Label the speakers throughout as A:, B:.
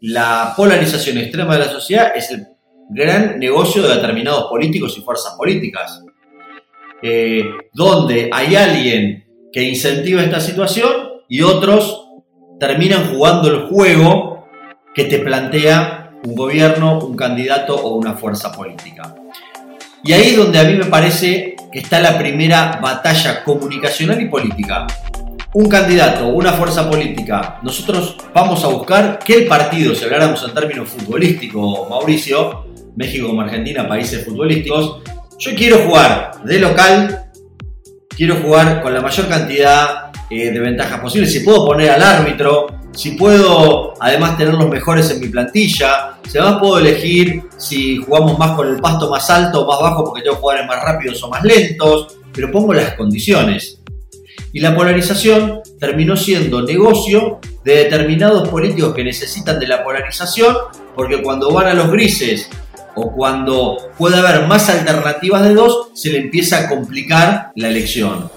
A: la polarización extrema de la sociedad es el gran negocio de determinados políticos y fuerzas políticas. Eh, donde hay alguien que incentiva esta situación y otros terminan jugando el juego que te plantea un gobierno, un candidato o una fuerza política. Y ahí es donde a mí me parece que está la primera batalla comunicacional y política. Un candidato una fuerza política, nosotros vamos a buscar que el partido, si habláramos en términos futbolísticos, Mauricio, México como Argentina, países futbolísticos, yo quiero jugar de local, quiero jugar con la mayor cantidad eh, de ventajas posibles. Si puedo poner al árbitro, si puedo además tener los mejores en mi plantilla, si además puedo elegir si jugamos más con el pasto más alto o más bajo porque tengo jugadores más rápidos o más lentos, pero pongo las condiciones. Y la polarización terminó siendo negocio de determinados políticos que necesitan de la polarización porque cuando van a los grises o cuando puede haber más alternativas de dos, se le empieza a complicar la elección.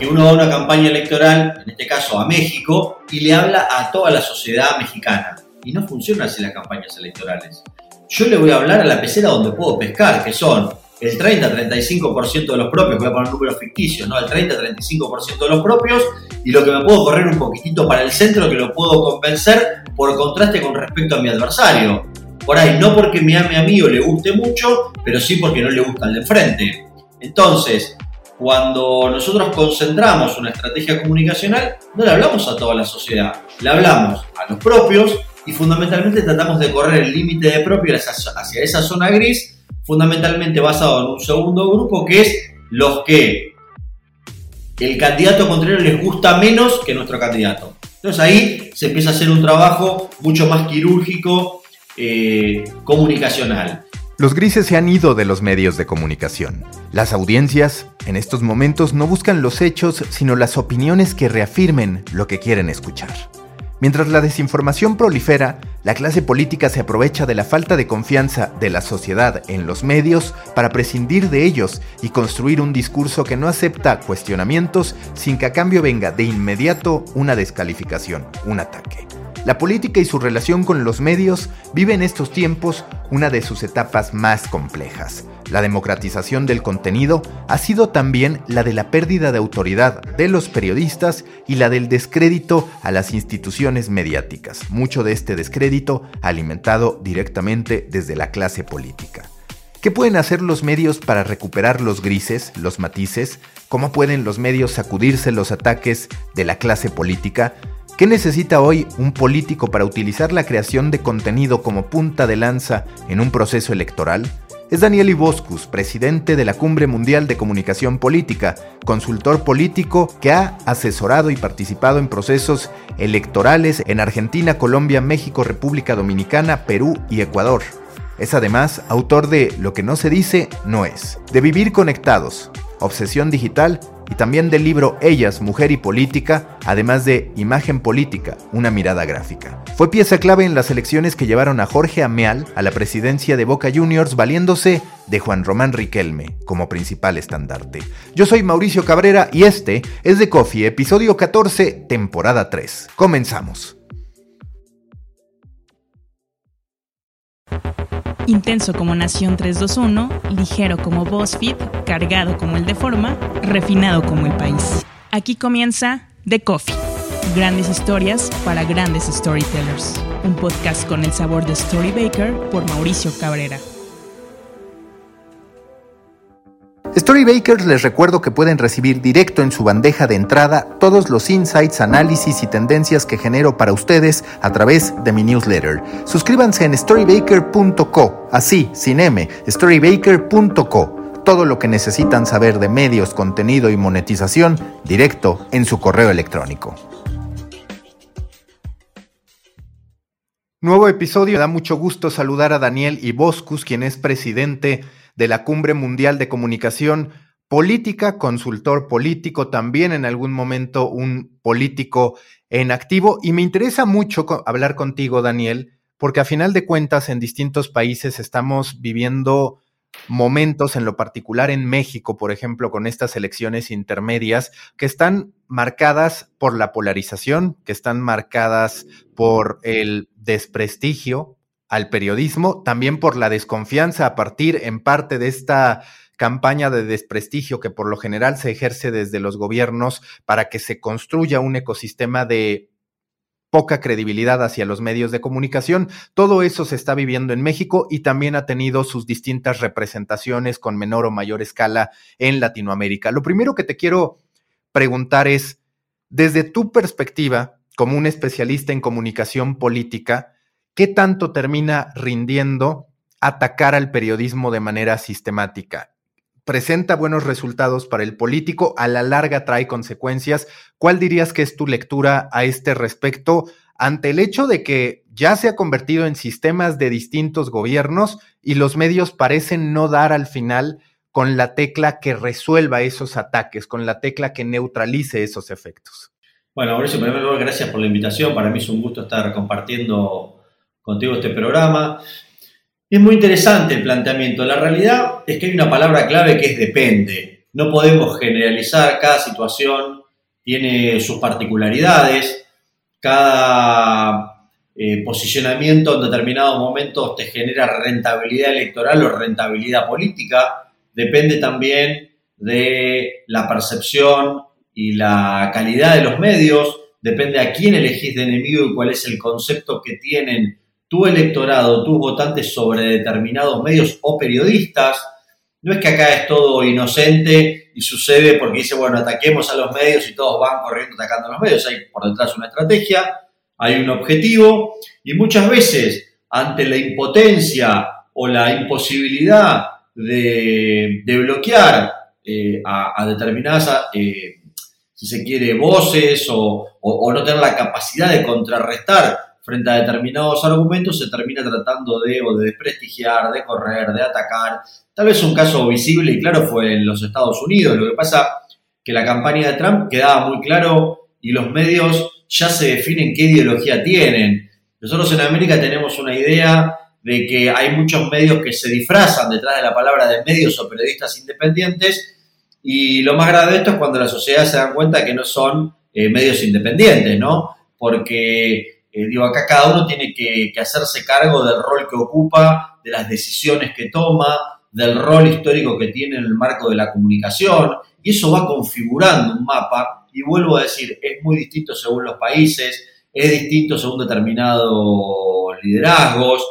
A: Que uno da una campaña electoral, en este caso a México, y le habla a toda la sociedad mexicana. Y no funciona así las campañas electorales. Yo le voy a hablar a la pecera donde puedo pescar, que son el 30-35% de los propios, voy a poner números ficticios, ¿no? El 30-35% de los propios y lo que me puedo correr un poquitito para el centro que lo puedo convencer por contraste con respecto a mi adversario por ahí, no porque me ame a mí o le guste mucho, pero sí porque no le gusta al de frente. Entonces, cuando nosotros concentramos una estrategia comunicacional, no le hablamos a toda la sociedad, le hablamos a los propios y fundamentalmente tratamos de correr el límite de propios hacia, esa zona gris, fundamentalmente basado en un segundo grupo que es los que el candidato contrario les gusta menos que nuestro candidato. Entonces ahí se empieza a hacer un trabajo mucho más quirúrgico eh, comunicacional.
B: Los grises se han ido de los medios de comunicación. Las audiencias, en estos momentos, no buscan los hechos, sino las opiniones que reafirmen lo que quieren escuchar. Mientras la desinformación prolifera, la clase política se aprovecha de la falta de confianza de la sociedad en los medios para prescindir de ellos y construir un discurso que no acepta cuestionamientos sin que a cambio venga de inmediato una descalificación, un ataque. La política y su relación con los medios vive en estos tiempos una de sus etapas más complejas. La democratización del contenido ha sido también la de la pérdida de autoridad de los periodistas y la del descrédito a las instituciones mediáticas, mucho de este descrédito alimentado directamente desde la clase política. ¿Qué pueden hacer los medios para recuperar los grises, los matices? ¿Cómo pueden los medios sacudirse los ataques de la clase política? ¿Qué necesita hoy un político para utilizar la creación de contenido como punta de lanza en un proceso electoral? Es Daniel Iboscus, presidente de la Cumbre Mundial de Comunicación Política, consultor político que ha asesorado y participado en procesos electorales en Argentina, Colombia, México, República Dominicana, Perú y Ecuador. Es además autor de Lo que no se dice, no es, de Vivir Conectados, Obsesión Digital y también del libro Ellas, Mujer y Política, además de Imagen Política, una mirada gráfica. Fue pieza clave en las elecciones que llevaron a Jorge Ameal a la presidencia de Boca Juniors valiéndose de Juan Román Riquelme como principal estandarte. Yo soy Mauricio Cabrera y este es de Coffee, episodio 14, temporada 3. Comenzamos.
C: Intenso como Nación 321, ligero como BuzzFeed, cargado como el de Forma, refinado como el país. Aquí comienza The Coffee. Grandes historias para grandes storytellers. Un podcast con el sabor de Storybaker por Mauricio Cabrera.
B: Storybakers les recuerdo que pueden recibir directo en su bandeja de entrada todos los insights, análisis y tendencias que genero para ustedes a través de mi newsletter. Suscríbanse en storybaker.co, así, sin M, storybaker.co. Todo lo que necesitan saber de medios, contenido y monetización directo en su correo electrónico. Nuevo episodio. Me da mucho gusto saludar a Daniel Iboscus, quien es presidente de la Cumbre Mundial de Comunicación Política, consultor político, también en algún momento un político en activo. Y me interesa mucho hablar contigo, Daniel, porque a final de cuentas en distintos países estamos viviendo momentos, en lo particular en México, por ejemplo, con estas elecciones intermedias, que están marcadas por la polarización, que están marcadas por el desprestigio al periodismo, también por la desconfianza a partir en parte de esta campaña de desprestigio que por lo general se ejerce desde los gobiernos para que se construya un ecosistema de poca credibilidad hacia los medios de comunicación. Todo eso se está viviendo en México y también ha tenido sus distintas representaciones con menor o mayor escala en Latinoamérica. Lo primero que te quiero preguntar es, desde tu perspectiva, como un especialista en comunicación política, ¿qué tanto termina rindiendo atacar al periodismo de manera sistemática? presenta buenos resultados para el político, a la larga trae consecuencias. ¿Cuál dirías que es tu lectura a este respecto ante el hecho de que ya se ha convertido en sistemas de distintos gobiernos y los medios parecen no dar al final con la tecla que resuelva esos ataques, con la tecla que neutralice esos efectos?
A: Bueno, Mauricio, primero gracias por la invitación. Para mí es un gusto estar compartiendo contigo este programa. Es muy interesante el planteamiento. La realidad es que hay una palabra clave que es depende. No podemos generalizar, cada situación tiene sus particularidades, cada eh, posicionamiento en determinados momentos te genera rentabilidad electoral o rentabilidad política, depende también de la percepción y la calidad de los medios, depende a quién elegís de enemigo y cuál es el concepto que tienen tu electorado, tus votantes sobre determinados medios o periodistas. No es que acá es todo inocente y sucede porque dice, bueno, ataquemos a los medios y todos van corriendo atacando a los medios. Hay por detrás una estrategia, hay un objetivo y muchas veces ante la impotencia o la imposibilidad de, bloquear eh, a, determinadas, eh, si se quiere, voces o no tener la capacidad de contrarrestar frente a determinados argumentos se termina tratando de o de desprestigiar, de correr, de atacar. Tal vez un caso visible y claro fue en los Estados Unidos. Lo que pasa que la campaña de Trump quedaba muy claro y los medios ya se definen qué ideología tienen. Nosotros en América tenemos una idea de que hay muchos medios que se disfrazan detrás de la palabra de medios o periodistas independientes y lo más grave de esto es cuando la sociedad se da cuenta que no son eh, medios independientes, ¿no? Porque eh, digo, acá cada uno tiene que, hacerse cargo del rol que ocupa, de las decisiones que toma, del rol histórico que tiene en el marco de la comunicación, y eso va configurando un mapa, y vuelvo a decir, es muy distinto según los países, es distinto según determinados liderazgos,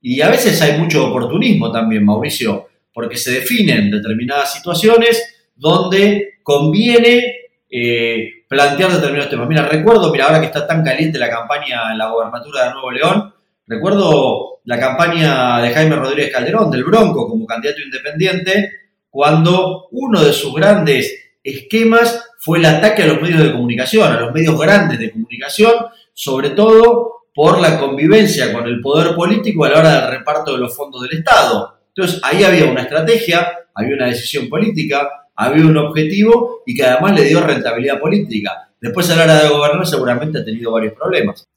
A: y a veces hay mucho oportunismo también, Mauricio, porque se definen determinadas situaciones donde conviene eh, plantear determinados temas. Mira, recuerdo, mira, ahora que está tan caliente la campaña en la gobernatura de Nuevo León, recuerdo la campaña de Jaime Rodríguez Calderón, del Bronco, como candidato independiente, cuando uno de sus grandes esquemas fue el ataque a los medios de comunicación, a los medios grandes de comunicación, sobre todo por la convivencia con el poder político a la hora del reparto de los fondos del Estado. Entonces, ahí había una estrategia, había una decisión política, había un objetivo y que además le dio rentabilidad política. Después a la hora de gobernar seguramente ha tenido varios problemas.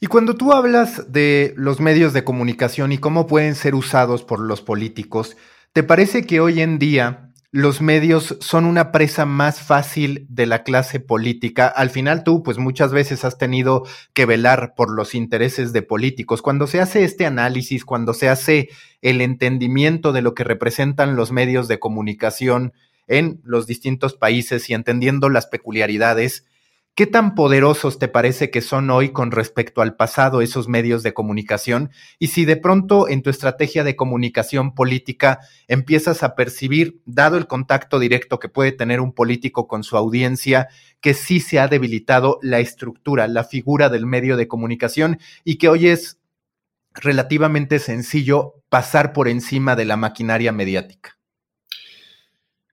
B: Y cuando tú hablas de los medios de comunicación y cómo pueden ser usados por los políticos, ¿te parece que hoy en día los medios son una presa más fácil de la clase política? Al final tú, pues muchas veces has tenido que velar por los intereses de políticos. Cuando se hace este análisis, cuando se hace el entendimiento de lo que representan los medios de comunicación, en los distintos países y entendiendo las peculiaridades, ¿qué tan poderosos te parece que son hoy con respecto al pasado esos medios de comunicación? Y si de pronto en tu estrategia de comunicación política empiezas a percibir, dado el contacto directo que puede tener un político con su audiencia, que sí se ha debilitado la estructura, la figura del medio de comunicación y que hoy es relativamente sencillo pasar por encima de la maquinaria mediática.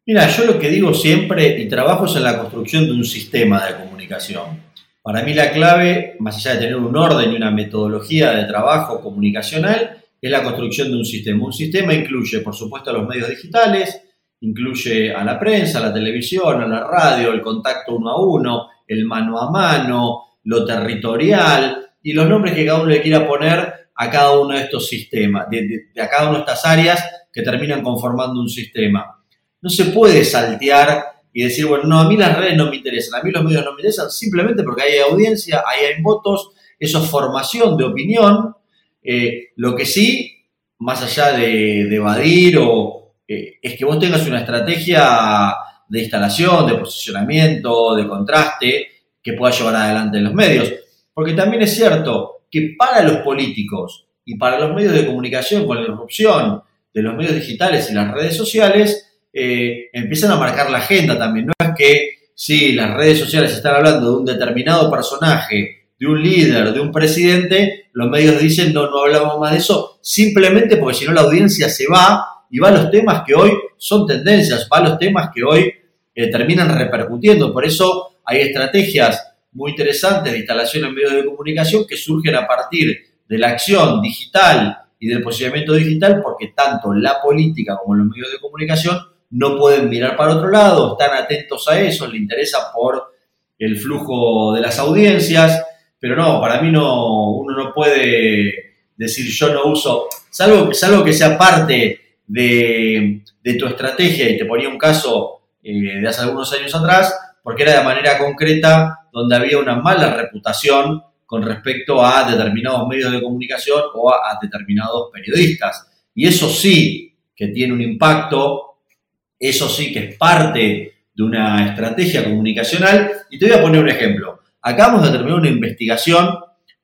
A: Mira, yo lo que digo siempre y trabajo es en la construcción de un sistema de comunicación. Para mí la clave, más allá de tener un orden y una metodología de trabajo comunicacional, es la construcción de un sistema. Un sistema incluye, por supuesto, a los medios digitales, incluye a la prensa, a la televisión, a la radio, el contacto uno a uno, el mano a mano, lo territorial y los nombres que cada uno le quiera poner a cada uno de estos sistemas, de, a cada una de estas áreas que terminan conformando un sistema. No se puede saltear y decir, bueno, no, a mí las redes no me interesan, a mí los medios no me interesan, simplemente porque hay audiencia, ahí hay votos, eso es formación de opinión. Eh, lo que sí, más allá de, evadir, o, eh, es que vos tengas una estrategia de instalación, de posicionamiento, de contraste, que pueda llevar adelante los medios. Porque también es cierto que para los políticos y para los medios de comunicación con la irrupción de los medios digitales y las redes sociales, eh, empiezan a marcar la agenda también. No es que si las redes sociales están hablando de un determinado personaje, de un líder, de un presidente, los medios dicen no, no hablamos más de eso, simplemente porque si no la audiencia se va y va a los temas que hoy son tendencias, va a los temas que hoy eh, terminan repercutiendo. Por eso hay estrategias muy interesantes de instalación en medios de comunicación que surgen a partir de la acción digital y del posicionamiento digital, porque tanto la política como los medios de comunicación no pueden mirar para otro lado, están atentos a eso, les interesa por el flujo de las audiencias, pero no, para mí no, uno no puede decir yo no uso, salvo, salvo que sea parte de, tu estrategia, y te ponía un caso eh, de hace algunos años atrás, porque era de manera concreta donde había una mala reputación con respecto a determinados medios de comunicación o a determinados periodistas. Y eso sí que tiene un impacto eso sí que es parte de una estrategia comunicacional. Y te voy a poner un ejemplo. Acabamos de terminar una investigación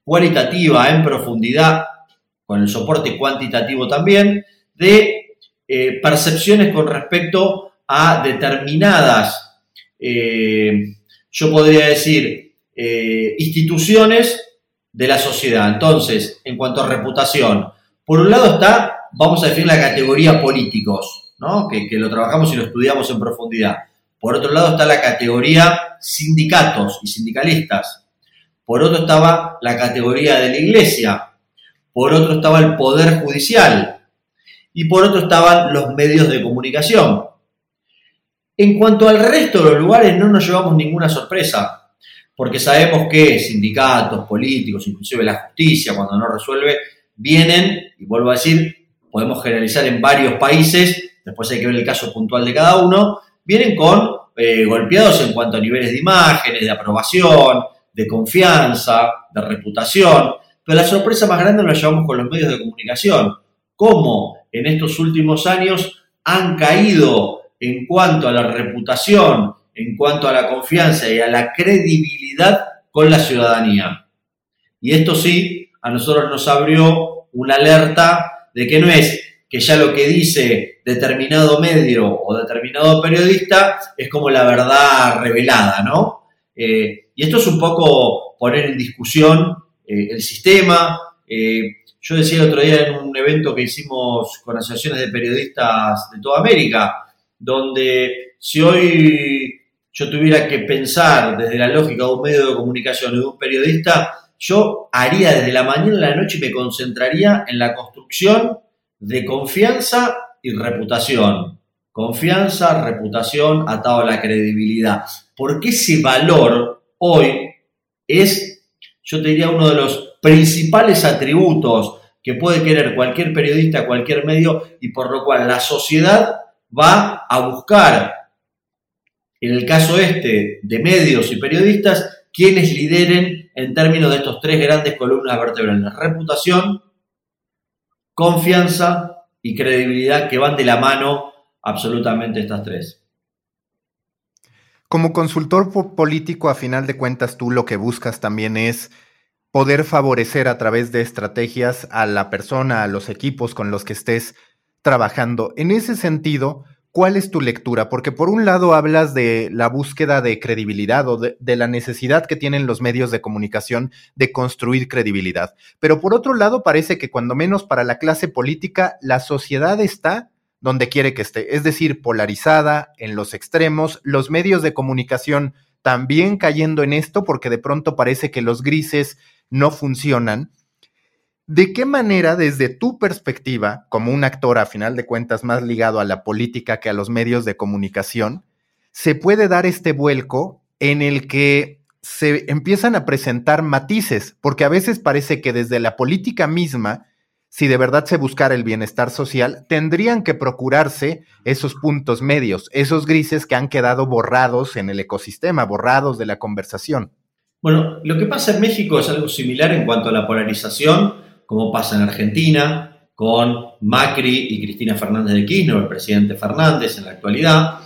A: cualitativa en profundidad, con el soporte cuantitativo también, de eh, percepciones con respecto a determinadas, eh, yo podría decir, eh, instituciones de la sociedad. Entonces, en cuanto a reputación, por un lado está, vamos a definir la categoría políticos, que, lo trabajamos y lo estudiamos en profundidad. Por otro lado está la categoría sindicatos y sindicalistas. Por otro estaba la categoría de la iglesia. Por otro estaba el poder judicial. Y por otro estaban los medios de comunicación. En cuanto al resto de los lugares no nos llevamos ninguna sorpresa, porque sabemos que sindicatos, políticos, inclusive la justicia, cuando no resuelve, vienen, y vuelvo a decir, podemos generalizar en varios países, después hay que ver el caso puntual de cada uno, vienen con eh, golpeados en cuanto a niveles de imágenes, de aprobación, de confianza, de reputación, pero la sorpresa más grande la llevamos con los medios de comunicación, cómo en estos últimos años han caído en cuanto a la reputación, en cuanto a la confianza y a la credibilidad con la ciudadanía. Y esto sí, a nosotros nos abrió una alerta de que no es que ya lo que dice determinado medio o determinado periodista es como la verdad revelada, ¿no? Eh, y esto es un poco poner en discusión eh, el sistema. Eh, yo decía el otro día en un evento que hicimos con asociaciones de periodistas de toda América, donde si hoy yo tuviera que pensar desde la lógica de un medio de comunicación y de un periodista, yo haría desde la mañana a la noche y me concentraría en la construcción de confianza y reputación. Confianza, reputación atado a la credibilidad. Porque ese valor hoy es, yo te diría, uno de los principales atributos que puede querer cualquier periodista, cualquier medio, y por lo cual la sociedad va a buscar, en el caso este de medios y periodistas, quienes lideren en términos de estos tres grandes columnas vertebrales, reputación, confianza y credibilidad que van de la mano absolutamente estas tres.
B: Como consultor político, a final de cuentas, tú lo que buscas también es poder favorecer a través de estrategias a la persona, a los equipos con los que estés trabajando. En ese sentido, ¿Cuál es tu lectura? Porque por un lado hablas de la búsqueda de credibilidad o de, la necesidad que tienen los medios de comunicación de construir credibilidad. Pero por otro lado parece que cuando menos para la clase política, la sociedad está donde quiere que esté, es decir, polarizada, en los extremos, los medios de comunicación también cayendo en esto porque de pronto parece que los grises no funcionan. ¿De qué manera, desde tu perspectiva, como un actor a final de cuentas más ligado a la política que a los medios de comunicación, se puede dar este vuelco en el que se empiezan a presentar matices? Porque a veces parece que desde la política misma si de verdad se buscara el bienestar social, tendrían que procurarse esos puntos medios, esos grises que han quedado borrados en el ecosistema, borrados de la conversación.
A: Bueno, lo que pasa en México es algo similar en cuanto a la polarización, como pasa en Argentina, con Macri y Cristina Fernández de Kirchner, el presidente Fernández en la actualidad,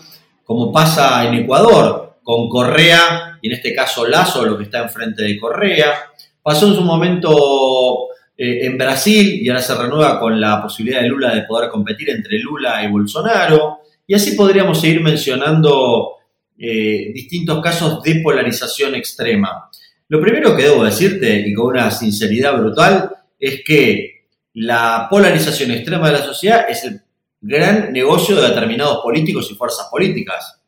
A: como pasa en Ecuador, con Correa y en este caso Lazo, lo que está enfrente de Correa. Pasó en su momento eh, en Brasil y ahora se renueva con la posibilidad de Lula de poder competir entre Lula y Bolsonaro. Y así podríamos seguir mencionando eh, distintos casos de polarización extrema. Lo primero que debo decirte, y con una sinceridad brutal, es que la polarización extrema de la sociedad es el gran negocio de determinados políticos y fuerzas políticas.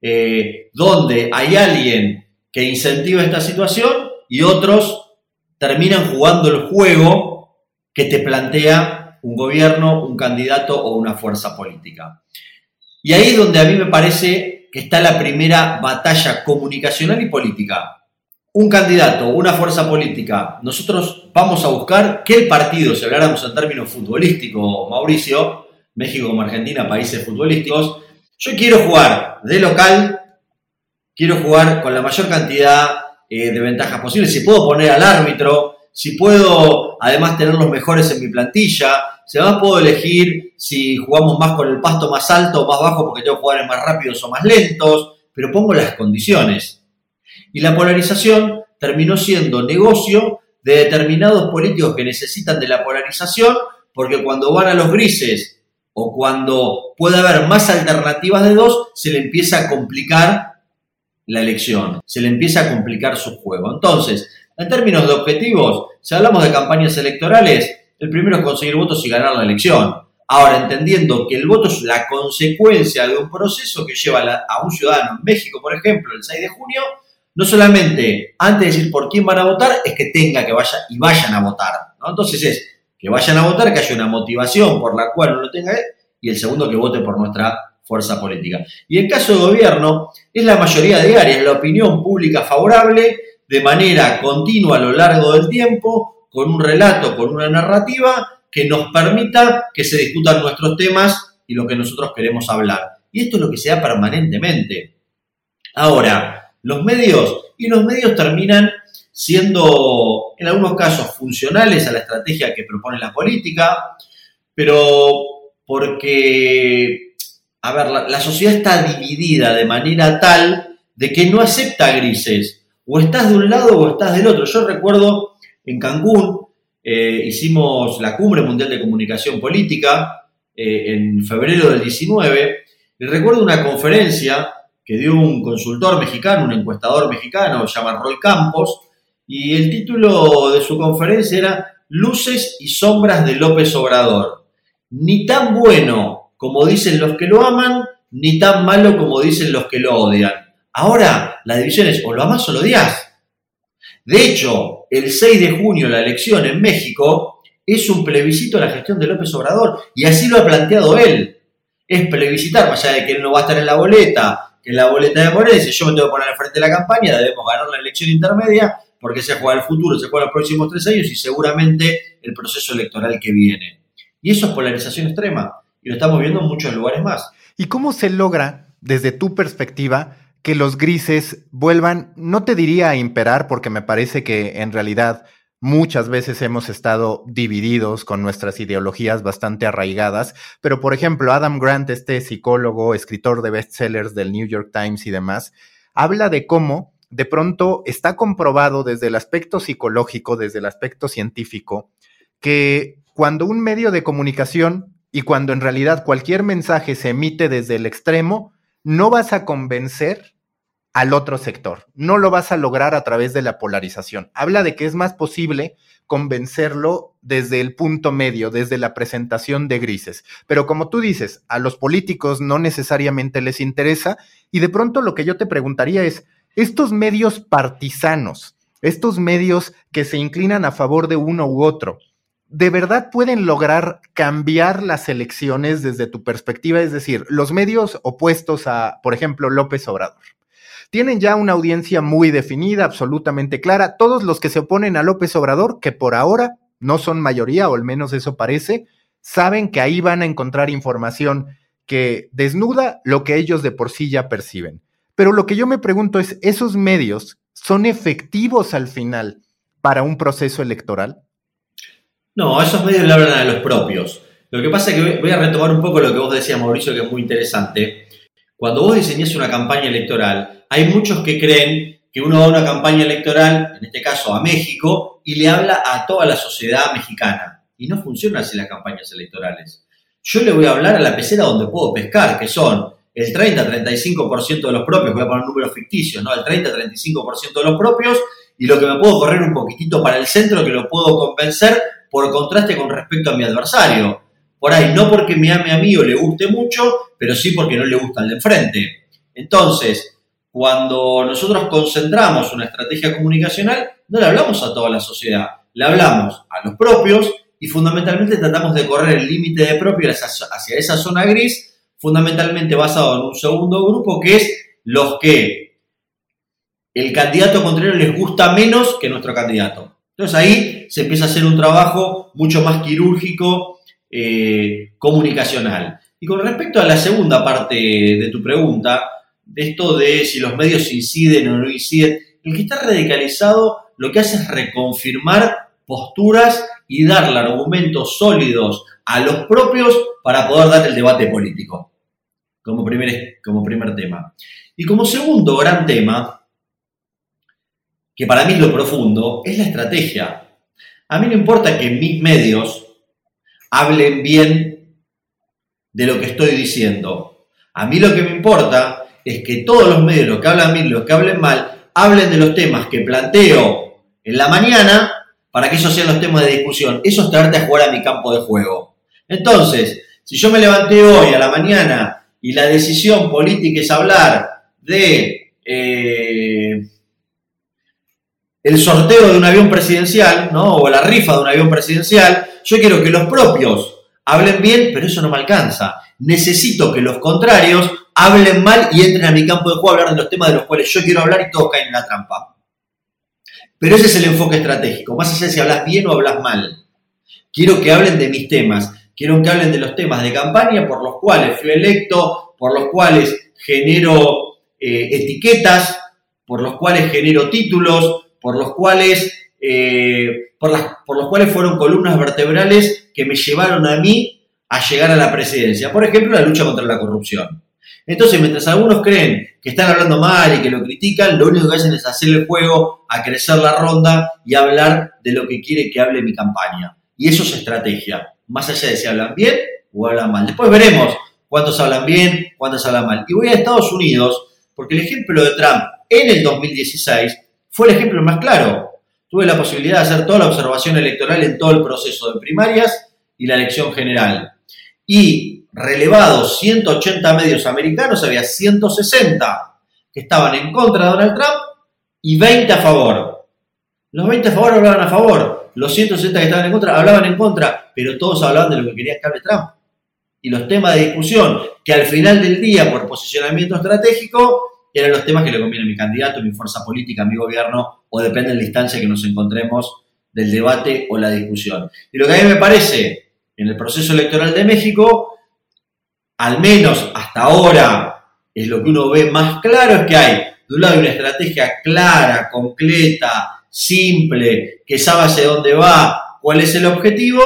A: Eh, donde hay alguien que incentiva esta situación y otros terminan jugando el juego que te plantea un gobierno, un candidato o una fuerza política. Y ahí es donde a mí me parece que está la primera batalla comunicacional y política. Un candidato, una fuerza política, nosotros vamos a buscar que el partido, si habláramos en términos futbolísticos, Mauricio, México como Argentina, países futbolísticos, yo quiero jugar de local, quiero jugar con la mayor cantidad eh, de ventajas posibles, si puedo poner al árbitro, si puedo además tener los mejores en mi plantilla, si además puedo elegir si jugamos más con el pasto más alto o más bajo porque tengo jugadores más rápidos o más lentos, pero pongo las condiciones. Y la polarización terminó siendo negocio de determinados políticos que necesitan de la polarización porque cuando van a los grises o cuando puede haber más alternativas de dos, se le empieza a complicar la elección, se le empieza a complicar su juego. Entonces, en términos de objetivos, si hablamos de campañas electorales, el primero es conseguir votos y ganar la elección. Ahora, entendiendo que el voto es la consecuencia de un proceso que lleva a un ciudadano en México, por ejemplo, el 6 de junio, no solamente antes de decir por quién van a votar, es que tenga que vaya y vayan a votar. Entonces es que vayan a votar, que haya una motivación por la cual uno lo tenga, y el segundo que vote por nuestra fuerza política. Y en caso de gobierno, es la mayoría de áreas, la opinión pública favorable, de manera continua a lo largo del tiempo, con un relato, con una narrativa que nos permita que se discutan nuestros temas y lo que nosotros queremos hablar. Y esto es lo que se da permanentemente. Ahora, los medios, y los medios terminan siendo en algunos casos funcionales a la estrategia que propone la política, pero porque a ver, la, sociedad está dividida de manera tal de que no acepta grises. O estás de un lado o estás del otro. Yo recuerdo en Cancún, eh, hicimos la Cumbre Mundial de Comunicación Política eh, en febrero del 19, y recuerdo una conferencia que dio un consultor mexicano, un encuestador mexicano, se llama Roy Campos, y el título de su conferencia era Luces y sombras de López Obrador. Ni tan bueno como dicen los que lo aman, ni tan malo como dicen los que lo odian. Ahora, la división es o lo amas o lo odias. De hecho, el 6 de junio, la elección en México, es un plebiscito a la gestión de López Obrador, y así lo ha planteado él. Es plebiscitar, más allá de que él no va a estar en la boleta, que en la boleta de Morales, yo me tengo que poner al frente de la campaña, debemos ganar la elección intermedia, porque se juega el futuro, se juega los próximos tres años y seguramente el proceso electoral que viene. Y eso es polarización extrema y lo estamos viendo en muchos lugares más.
B: ¿Y cómo se logra, desde tu perspectiva, que los grises vuelvan, no te diría a imperar, porque me parece que en realidad muchas veces hemos estado divididos con nuestras ideologías bastante arraigadas, pero por ejemplo, Adam Grant, este psicólogo, escritor de bestsellers del New York Times y demás, habla de cómo de pronto está comprobado desde el aspecto psicológico, desde el aspecto científico, que cuando un medio de comunicación y cuando en realidad cualquier mensaje se emite desde el extremo, no vas a convencer al otro sector, no lo vas a lograr a través de la polarización. Habla de que es más posible convencerlo desde el punto medio, desde la presentación de grises. Pero como tú dices, a los políticos no necesariamente les interesa y de pronto lo que yo te preguntaría es, estos medios partisanos, estos medios que se inclinan a favor de uno u otro, ¿de verdad pueden lograr cambiar las elecciones desde tu perspectiva? Es decir, los medios opuestos a, por ejemplo, López Obrador. Tienen ya una audiencia muy definida, absolutamente clara. Todos los que se oponen a López Obrador, que por ahora no son mayoría, o al menos eso parece, saben que ahí van a encontrar información que desnuda lo que ellos de por sí ya perciben. Pero lo que yo me pregunto es, ¿esos medios son efectivos al final para un proceso electoral?
A: No, esos medios le hablan a los propios. Lo que pasa es que voy a retomar un poco lo que vos decías, Mauricio, que es muy interesante. Cuando vos diseñás una campaña electoral, hay muchos que creen que uno va a una campaña electoral, en este caso a México, y le habla a toda la sociedad mexicana. Y no funcionan así las campañas electorales. Yo le voy a hablar a la pecera donde puedo pescar, que son el 30-35% de los propios, voy a poner números ficticios, ¿no? El 30-35% de los propios, y lo que me puedo correr un poquitito para el centro, que lo puedo convencer por contraste con respecto a mi adversario. Por ahí, no porque me ame a mí o le guste mucho, pero sí porque no le gusta al de enfrente. Entonces, cuando nosotros concentramos una estrategia comunicacional, no le hablamos a toda la sociedad, le hablamos a los propios y fundamentalmente tratamos de correr el límite de propio hacia esa zona gris, fundamentalmente basado en un segundo grupo que es los que el candidato contrario les gusta menos que nuestro candidato. Entonces ahí se empieza a hacer un trabajo mucho más quirúrgico, eh, comunicacional. Y con respecto a la segunda parte de tu pregunta, de esto de si los medios inciden o no inciden, el que está radicalizado lo que hace es reconfirmar posturas y darle argumentos sólidos a los propios para poder dar el debate político, como primer, como primer tema. Y como segundo gran tema, que para mí es lo profundo, es la estrategia. A mí no importa que mis medios hablen bien de lo que estoy diciendo. A mí lo que me importa es que todos los medios, los que hablan bien, los que hablen mal, hablen de los temas que planteo en la mañana para que esos sean los temas de discusión. Eso es traerte a jugar a mi campo de juego. Entonces, si yo me levanté hoy a la mañana y la decisión política es hablar de... Eh, el sorteo de un avión presidencial, ¿no? O la rifa de un avión presidencial, yo quiero que los propios hablen bien, pero eso no me alcanza. Necesito que los contrarios hablen mal y entren a mi campo de juego a hablar de los temas de los cuales yo quiero hablar y todos caen en la trampa. Pero ese es el enfoque estratégico, más allá de si hablas bien o hablas mal. Quiero que hablen de mis temas, quiero que hablen de los temas de campaña por los cuales fui electo, por los cuales genero eh, etiquetas, por los cuales genero títulos, por los cuales, eh, por, las, por los cuales fueron columnas vertebrales que me llevaron a mí a llegar a la presidencia. Por ejemplo, la lucha contra la corrupción. Entonces, mientras algunos creen que están hablando mal y que lo critican, lo único que hacen es hacer el juego, a crecer la ronda y hablar de lo que quiere que hable mi campaña. Y eso es estrategia, más allá de si hablan bien o hablan mal. Después veremos cuántos hablan bien, cuántos hablan mal. Y voy a Estados Unidos, porque el ejemplo de Trump en el 2016 fue el ejemplo más claro. Tuve la posibilidad de hacer toda la observación electoral en todo el proceso de primarias y la elección general. Y relevados 180 medios americanos, había 160 que estaban en contra de Donald Trump y 20 a favor. Los 20 a favor hablaban a favor, los 160 que estaban en contra hablaban en contra, pero todos hablaban de lo que quería que Trump. Y los temas de discusión, que al final del día, por posicionamiento estratégico, eran los temas que le conviene a mi candidato, mi fuerza política, a mi gobierno, o depende de la distancia que nos encontremos del debate o la discusión. Y lo que a mí me parece en el proceso electoral de México, al menos hasta ahora, es lo que uno ve más claro, es que hay, de un lado, una estrategia clara, completa, simple, que sabe hacia dónde va, cuál es el objetivo,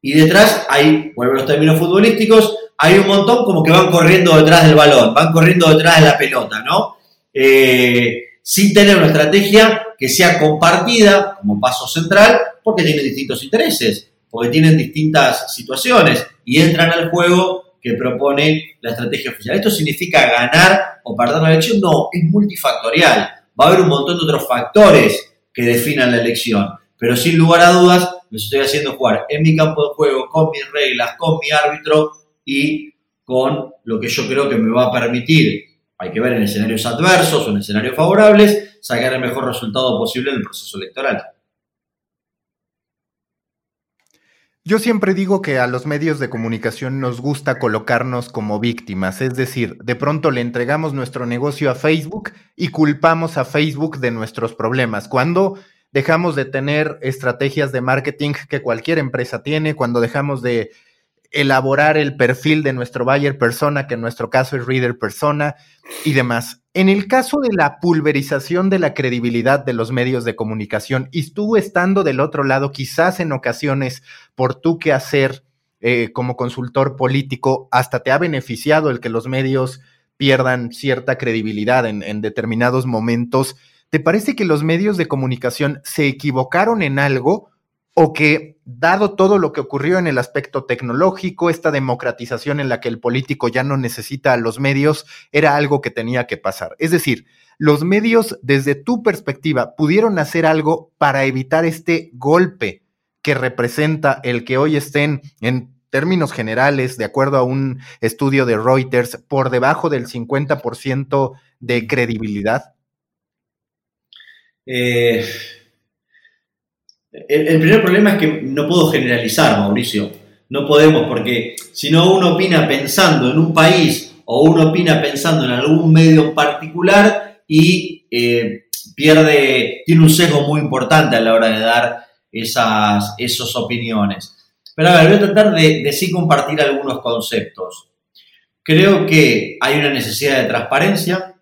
A: y detrás hay, vuelvo a los términos futbolísticos, hay un montón como que van corriendo detrás del balón, van corriendo detrás de la pelota, ¿no? Eh, sin tener una estrategia que sea compartida como paso central, porque tienen distintos intereses, porque tienen distintas situaciones y entran al juego que propone la estrategia oficial. ¿Esto significa ganar o perder la elección? No, es multifactorial. Va a haber un montón de otros factores que definan la elección, pero sin lugar a dudas, los estoy haciendo jugar en mi campo de juego, con mis reglas, con mi árbitro, y con lo que yo creo que me va a permitir, hay que ver en escenarios adversos o en escenarios favorables, sacar el mejor resultado posible en el proceso electoral.
B: Yo siempre digo que a los medios de comunicación nos gusta colocarnos como víctimas, es decir, de pronto le entregamos nuestro negocio a Facebook y culpamos a Facebook de nuestros problemas, cuando dejamos de tener estrategias de marketing que cualquier empresa tiene, cuando dejamos de elaborar el perfil de nuestro buyer persona, que en nuestro caso es reader persona y demás. En el caso de la pulverización de la credibilidad de los medios de comunicación, y estuvo estando del otro lado, quizás en ocasiones por tú qué hacer eh, como consultor político, hasta te ha beneficiado el que los medios pierdan cierta credibilidad en determinados momentos. ¿Te parece que los medios de comunicación se equivocaron en algo o que, dado todo lo que ocurrió en el aspecto tecnológico, esta democratización en la que el político ya no necesita a los medios, era algo que tenía que pasar? Es decir, los medios, desde tu perspectiva, pudieron hacer algo para evitar este golpe que representa el que hoy estén en términos generales, de acuerdo a un estudio de Reuters, por debajo del 50% de credibilidad?
A: Eh, el, primer problema es que no puedo generalizar, Mauricio. No podemos, porque si no uno opina pensando en un país o uno opina pensando en algún medio particular y eh, pierde, tiene un sesgo muy importante a la hora de dar esas, esas opiniones. Pero a ver, voy a tratar de, de sí compartir algunos conceptos. Creo que hay una necesidad de transparencia,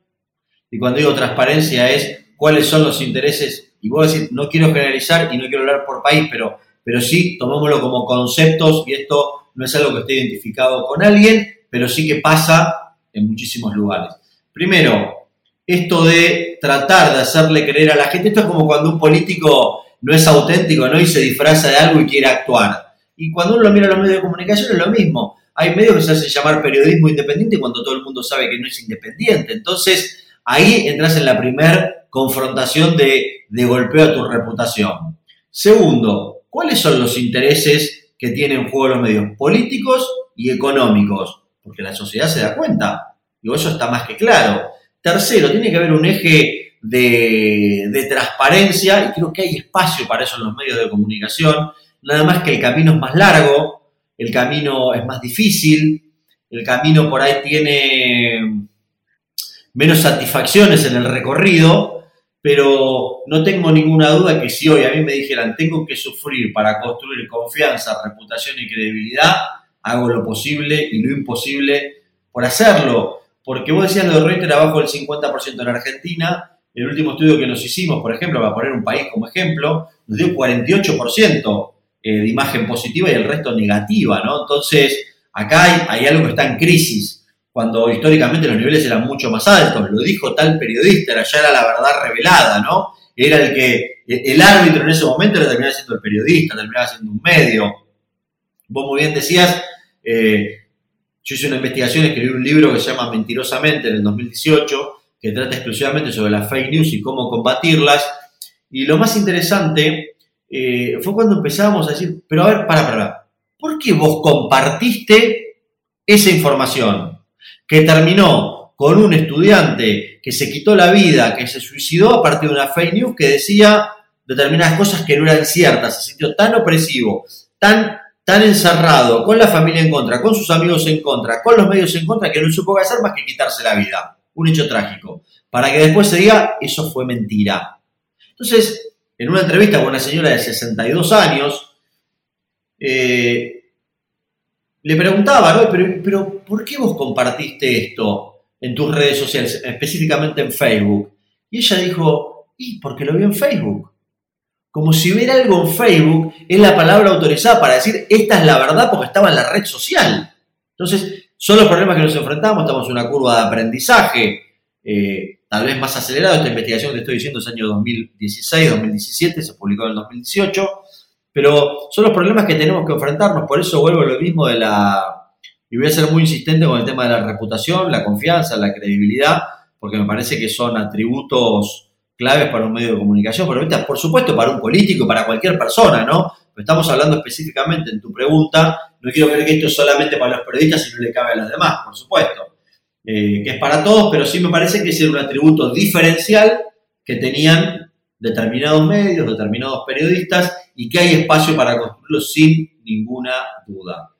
A: y cuando digo transparencia es cuáles son los intereses y a decir, no quiero generalizar y no quiero hablar por país, pero, pero sí tomémoslo como conceptos y esto no es algo que esté identificado con alguien, pero sí que pasa en muchísimos lugares. Primero, esto de tratar de hacerle creer a la gente, esto es como cuando un político no es auténtico, ¿no? Y se disfraza de algo y quiere actuar. Y cuando uno lo mira en los medios de comunicación es lo mismo. Hay medios que se hacen llamar periodismo independiente cuando todo el mundo sabe que no es independiente. Entonces, ahí entras en la primera confrontación de, golpeo a tu reputación. Segundo, ¿cuáles son los intereses que tienen en juego los medios políticos y económicos? Porque la sociedad se da cuenta. Y eso está más que claro. Tercero, tiene que haber un eje de, de, transparencia y creo que hay espacio para eso en los medios de comunicación. Nada más que el camino es más largo, el camino es más difícil, el camino por ahí tiene menos satisfacciones en el recorrido, pero no tengo ninguna duda que si hoy a mí me dijeran tengo que sufrir para construir confianza, reputación y credibilidad, hago lo posible y lo imposible por hacerlo. Porque vos decías lo de Reuters abajo del 50% en Argentina, el último estudio que nos hicimos, por ejemplo, para poner un país como ejemplo, nos dio 48% eh, de imagen positiva y el resto negativa, ¿no? Entonces, acá hay, hay algo que está en crisis cuando históricamente los niveles eran mucho más altos. Lo dijo tal periodista, ya era la verdad revelada, ¿no? Era el que, el árbitro en ese momento era terminaba siendo el periodista, terminaba siendo un medio. Vos muy bien decías, eh, yo hice una investigación, escribí un libro que se llama Mentirosamente en el 2018, que trata exclusivamente sobre las fake news y cómo combatirlas. Y lo más interesante eh, fue cuando empezábamos a decir, pero a ver, para, para, ¿por qué vos compartiste esa información? Que terminó con un estudiante que se quitó la vida, que se suicidó a partir de una fake news que decía determinadas cosas que no eran ciertas, se sintió tan opresivo, tan, tan encerrado, con la familia en contra, con sus amigos en contra, con los medios en contra, que no supo qué hacer más que quitarse la vida. Un hecho trágico. Para que después se diga, eso fue mentira. Entonces, en una entrevista con una señora de 62 años, eh, le preguntaba, ¿no? Pero, ¿por qué vos compartiste esto en tus redes sociales, específicamente en Facebook? Y ella dijo, y porque lo vi en Facebook. Como si hubiera algo en Facebook, es la palabra autorizada para decir, esta es la verdad porque estaba en la red social. Entonces, son los problemas que nos enfrentamos, estamos en una curva de aprendizaje, eh, tal vez más acelerado. Esta investigación que estoy diciendo es año 2016, 2017, se publicó en el 2018. Pero son los problemas que tenemos que enfrentarnos, por eso vuelvo a lo mismo de la... Y voy a ser muy insistente con el tema de la reputación, la confianza, la credibilidad, porque me parece que son atributos claves para un medio de comunicación, pero por supuesto para un político, para cualquier persona, ¿no? estamos hablando específicamente en tu pregunta, no quiero creer que esto es solamente para los periodistas y no le cabe a los demás, por supuesto, eh, que es para todos, pero sí me parece que es un atributo diferencial que tenían determinados medios, determinados periodistas y que hay espacio para construirlo sin ninguna duda.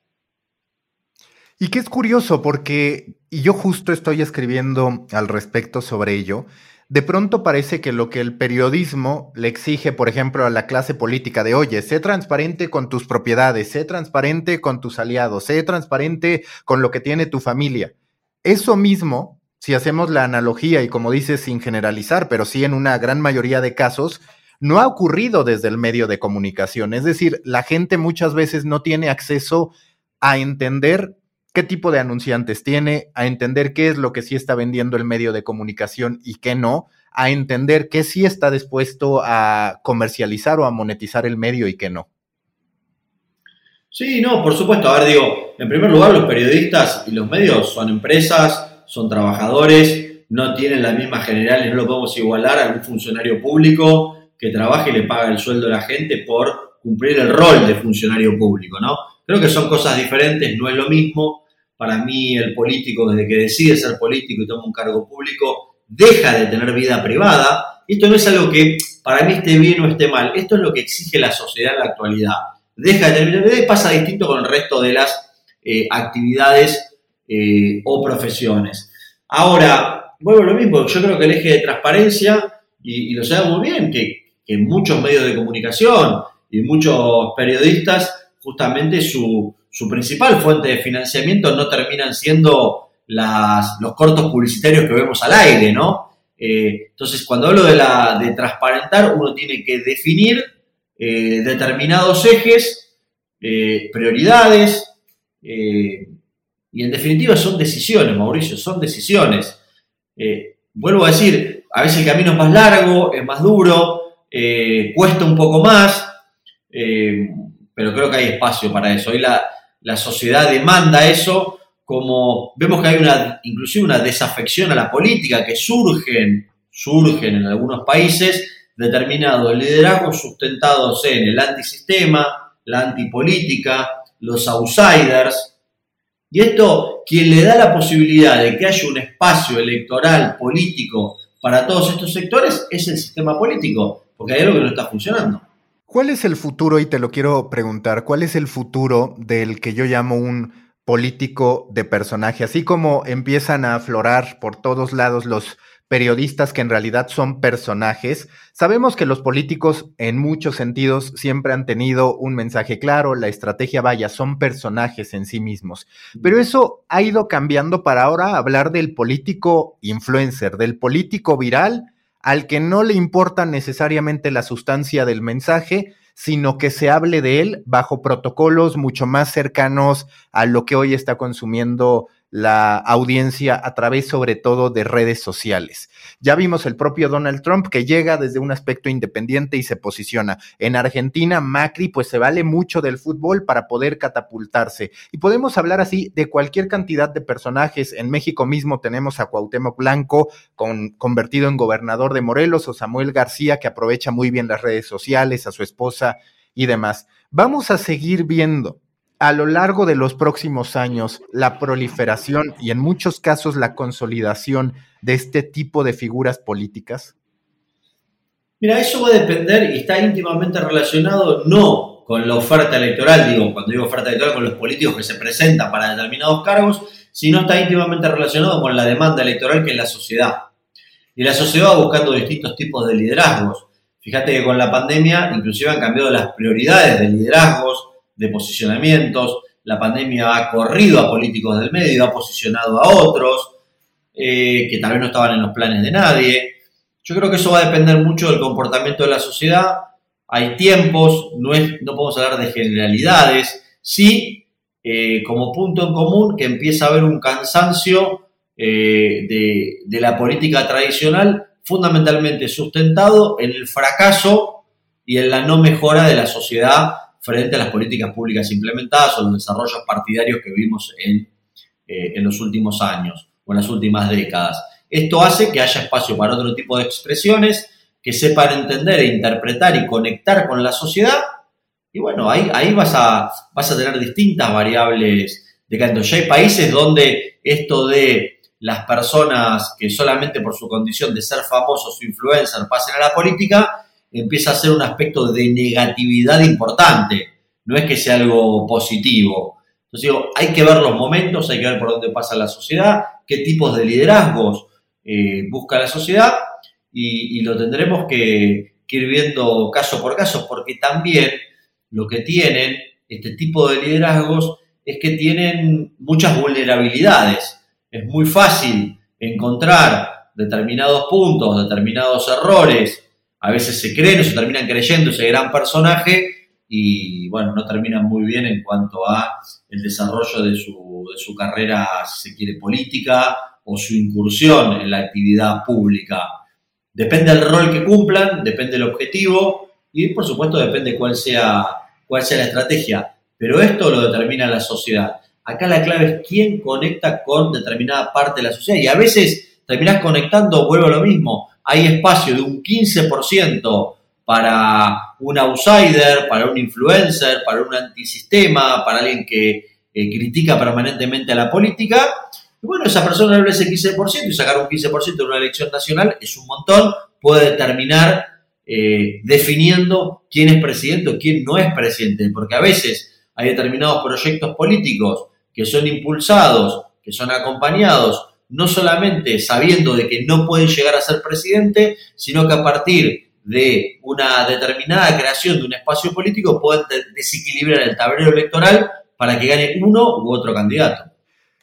B: Y que es curioso porque, y yo justo estoy escribiendo al respecto sobre ello, de pronto parece que lo que el periodismo le exige, por ejemplo, a la clase política de, oye, sé transparente con tus propiedades, sé transparente con tus aliados, sé transparente con lo que tiene tu familia. Eso mismo, si hacemos la analogía y como dices, sin generalizar, pero sí en una gran mayoría de casos, no ha ocurrido desde el medio de comunicación. Es decir, la gente muchas veces no tiene acceso a entender qué tipo de anunciantes tiene, a entender qué es lo que sí está vendiendo el medio de comunicación y qué no, a entender qué sí está dispuesto a comercializar o a monetizar el medio y qué no.
A: Sí, no, por supuesto. A ver, digo, en primer lugar, los periodistas y los medios son empresas, son trabajadores, no tienen las mismas generales, no lo podemos igualar a un funcionario público que trabaja y le paga el sueldo a la gente por cumplir el rol de funcionario público, ¿no? Creo que son cosas diferentes, no es lo mismo. Para mí el político, desde que decide ser político y toma un cargo público, deja de tener vida privada. Esto no es algo que para mí esté bien o esté mal, esto es lo que exige la sociedad en la actualidad. Deja de tener vida privada y pasa distinto con el resto de las eh, actividades eh, o profesiones. Ahora, vuelvo a lo mismo, yo creo que el eje de transparencia, y, lo sabemos muy bien, que, que muchos medios de comunicación y muchos periodistas justamente su, principal fuente de financiamiento no terminan siendo los cortos publicitarios que vemos al aire, ¿no? Eh, entonces, cuando hablo de, la, de transparentar, uno tiene que definir eh, determinados ejes, eh, prioridades, y en definitiva son decisiones, Mauricio, son decisiones. vuelvo a decir, a veces el camino es más largo, es más duro, cuesta un poco más pero creo que hay espacio para eso. Hoy la, la sociedad demanda eso, como vemos que hay una, inclusive una desafección a la política, que surgen, surgen en algunos países determinados liderazgos sustentados en el antisistema, la antipolítica, los outsiders. Y esto, quien le da la posibilidad de que haya un espacio electoral político para todos estos sectores es el sistema político, porque hay algo que no está funcionando.
B: ¿Cuál es el futuro? Y te lo quiero preguntar, ¿cuál es el futuro del que yo llamo un político de personaje? Así como empiezan a aflorar por todos lados los periodistas que en realidad son personajes, sabemos que los políticos en muchos sentidos siempre han tenido un mensaje claro, la estrategia vaya, son personajes en sí mismos, pero eso ha ido cambiando para ahora hablar del político influencer, del político viral al que no le importa necesariamente la sustancia del mensaje, sino que se hable de él bajo protocolos mucho más cercanos a lo que hoy está consumiendo la audiencia a través sobre todo de redes sociales. Ya vimos el propio Donald Trump que llega desde un aspecto independiente y se posiciona. En Argentina, Macri pues se vale mucho del fútbol para poder catapultarse. Y podemos hablar así de cualquier cantidad de personajes. En México mismo tenemos a Cuauhtémoc Blanco con, convertido en gobernador de Morelos o Samuel García que aprovecha muy bien las redes sociales, a su esposa y demás. Vamos a seguir viendo a lo largo de los próximos años la proliferación y en muchos casos la consolidación de este tipo de figuras políticas?
A: Mira, eso va a depender y está íntimamente relacionado no con la oferta electoral, digo, cuando digo oferta electoral, con los políticos que se presentan para determinados cargos, sino está íntimamente relacionado con la demanda electoral que es la sociedad. Y la sociedad va buscando distintos tipos de liderazgos. Fíjate que con la pandemia inclusive han cambiado las prioridades de liderazgos, de posicionamientos. La pandemia ha corrido a políticos del medio, ha posicionado a otros eh, que tal vez no estaban en los planes de nadie. Yo creo que eso va a depender mucho del comportamiento de la sociedad. Hay tiempos, no, es, no podemos hablar de generalidades. Sí, eh, como punto en común, que empieza a haber un cansancio eh, de, de la política tradicional, fundamentalmente sustentado en el fracaso y en la no mejora de la sociedad frente a las políticas públicas implementadas o los desarrollos partidarios que vimos en, eh, en los últimos años o en las últimas décadas. Esto hace que haya espacio para otro tipo de expresiones que sepan entender e interpretar y conectar con la sociedad. Y bueno, ahí, ahí vas, a, vas a tener distintas variables de canto. Ya hay países donde esto de las personas que solamente por su condición de ser famosos o influencer pasen a la política, empieza a ser un aspecto de negatividad importante. No es que sea algo positivo. Entonces digo, hay que ver los momentos, hay que ver por dónde pasa la sociedad, qué tipos de liderazgos eh, busca la sociedad y, lo tendremos que, ir viendo caso por caso, porque también lo que tienen este tipo de liderazgos es que tienen muchas vulnerabilidades. Es muy fácil encontrar determinados puntos, determinados errores, a veces se creen o se terminan creyendo ese gran personaje y bueno, no terminan muy bien en cuanto a el desarrollo de su, de su carrera, si se quiere, política o su incursión en la actividad pública. Depende del rol que cumplan, depende del objetivo y por supuesto depende cuál sea, cuál sea la estrategia. Pero esto lo determina la sociedad. Acá la clave es quién conecta con determinada parte de la sociedad y a veces terminás conectando, vuelvo a lo mismo, hay espacio de un 15% para un outsider, para un influencer, para un antisistema, para alguien que eh, critica permanentemente a la política. Y bueno, esa persona habla ese 15% y sacar un 15% en una elección nacional es un montón, puede terminar eh, definiendo quién es presidente o quién no es presidente, porque a veces hay determinados proyectos políticos que son impulsados, que son acompañados no solamente sabiendo de que no pueden llegar a ser presidente, sino que a partir de una determinada creación de un espacio político pueden desequilibrar el tablero electoral para que gane uno u otro candidato.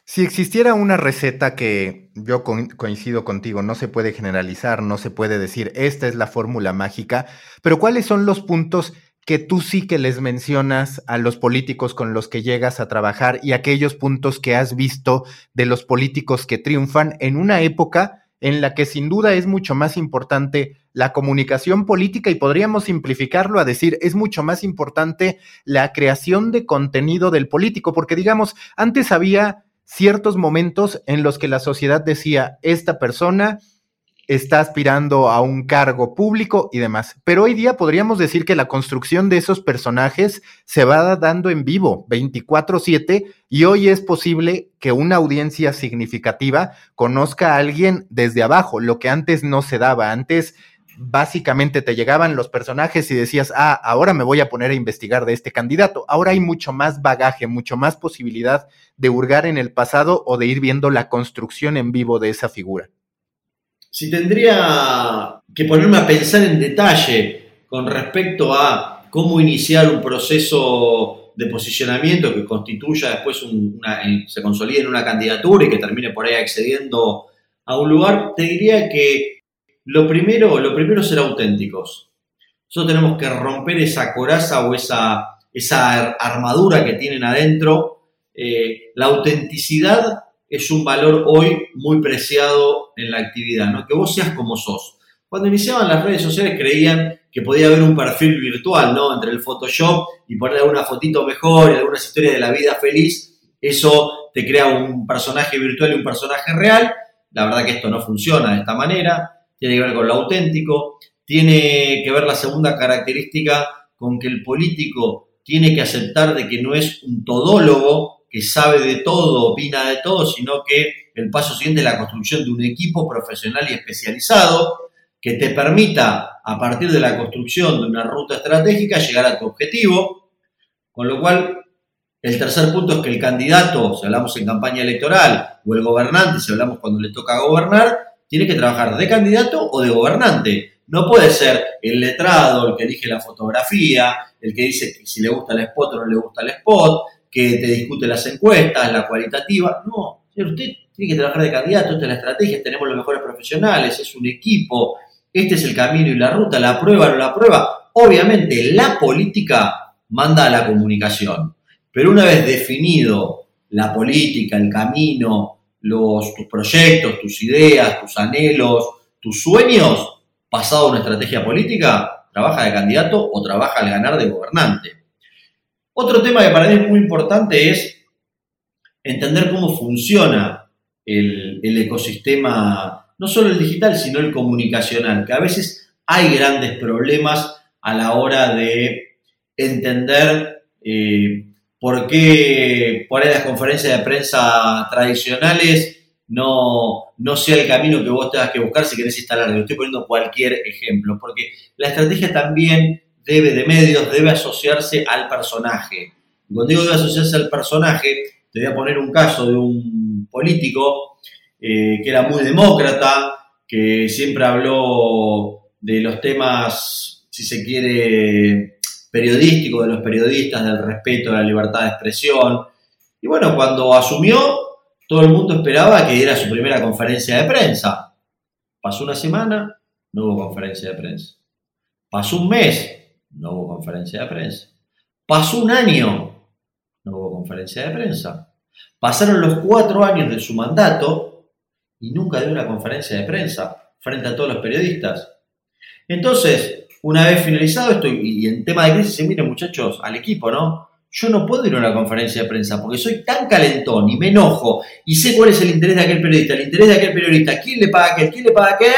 B: Si existiera una receta que yo coincido contigo, no se puede generalizar, no se puede decir esta es la fórmula mágica, pero ¿cuáles son los puntos que tú sí que les mencionas a los políticos con los que llegas a trabajar y aquellos puntos que has visto de los políticos que triunfan en una época en la que sin duda es mucho más importante la comunicación política y podríamos simplificarlo a decir, es mucho más importante la creación de contenido del político, porque digamos, antes había ciertos momentos en los que la sociedad decía, esta persona está aspirando a un cargo público y demás. Pero hoy día podríamos decir que la construcción de esos personajes se va dando en vivo 24/7 y hoy es posible que una audiencia significativa conozca a alguien desde abajo, lo que antes no se daba. Antes básicamente te llegaban los personajes y decías, ah, ahora me voy a poner a investigar de este candidato. Ahora hay mucho más bagaje, mucho más posibilidad de hurgar en el pasado o de ir viendo la construcción en vivo de esa figura
A: si tendría que ponerme a pensar en detalle con respecto a cómo iniciar un proceso de posicionamiento que constituya después eh, se consolide en una candidatura y que termine por ahí accediendo a un lugar, te diría que lo primero, lo primero ser auténticos. Nosotros tenemos que romper esa coraza o esa, esa armadura que tienen adentro. Eh, la autenticidad es un valor hoy muy preciado en la actividad, ¿no? Que vos seas como sos. Cuando iniciaban las redes sociales creían que podía haber un perfil virtual, ¿no? Entre el Photoshop y poner alguna fotito mejor y algunas historias de la vida feliz. Eso te crea un personaje virtual y un personaje real. La verdad que esto no funciona de esta manera. Tiene que ver con lo auténtico. Tiene que ver la segunda característica con que el político tiene que aceptar de que no es un todólogo, que sabe de todo, opina de todo, sino que el paso siguiente es la construcción de un equipo profesional y especializado que te permita, a partir de la construcción de una ruta estratégica, llegar a tu objetivo. Con lo cual, el tercer punto es que el candidato, si hablamos en campaña electoral, o el gobernante, si hablamos cuando le toca gobernar, tiene que trabajar de candidato o de gobernante. No puede ser el letrado, el que elige la fotografía, el que dice si le gusta el spot o no le gusta el spot, que te discute las encuestas, la cualitativa. No, usted tiene que trabajar de candidato, esta es la estrategia, tenemos los mejores profesionales, es un equipo, este es el camino y la ruta, la prueba no la prueba. Obviamente la política manda a la comunicación, pero una vez definido la política, el camino, los, tus proyectos, tus ideas, tus anhelos, tus sueños, pasado una estrategia política, trabaja de candidato o trabaja al ganar de gobernante. Otro tema que para mí es muy importante es entender cómo funciona el, ecosistema, no solo el digital, sino el comunicacional, que a veces hay grandes problemas a la hora de entender eh, por qué por ahí las conferencias de prensa tradicionales no, no sea el camino que vos tengas que buscar si querés instalar. Estoy poniendo cualquier ejemplo, porque la estrategia también debe de medios, debe asociarse al personaje. cuando digo debe asociarse al personaje, te voy a poner un caso de un político eh, que era muy demócrata, que siempre habló de los temas, si se quiere, periodísticos, de los periodistas, del respeto a la libertad de expresión. Y bueno, cuando asumió, todo el mundo esperaba que diera su primera conferencia de prensa. Pasó una semana, no hubo conferencia de prensa. Pasó un mes, no hubo conferencia de prensa. Pasó un año, no hubo conferencia de prensa. Pasaron los cuatro años de su mandato y nunca dio una conferencia de prensa frente a todos los periodistas. Entonces, una vez finalizado esto y en tema de crisis, miren muchachos, al equipo, ¿no? Yo no puedo ir a una conferencia de prensa porque soy tan calentón y me enojo y sé cuál es el interés de aquel periodista, el interés de aquel periodista, quién le paga a aquel, quién le paga a aquel.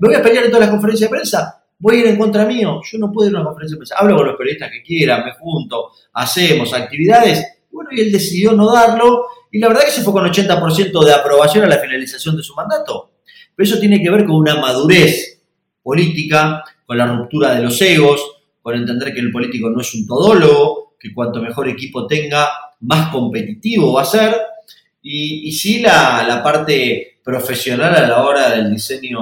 A: ¿Me voy a pelear en todas las conferencias de prensa? Voy a ir en contra mío. Yo no puedo ir a una conferencia de prensa. Hablo con los periodistas que quieran, me junto, hacemos actividades. Bueno, y él decidió no darlo. Y la verdad que se fue con 80% de aprobación a la finalización de su mandato. Pero eso tiene que ver con una madurez política, con la ruptura de los egos, con entender que el político no es un todólogo, que cuanto mejor equipo tenga, más competitivo va a ser. Y, y sí la, la parte profesional a la hora del diseño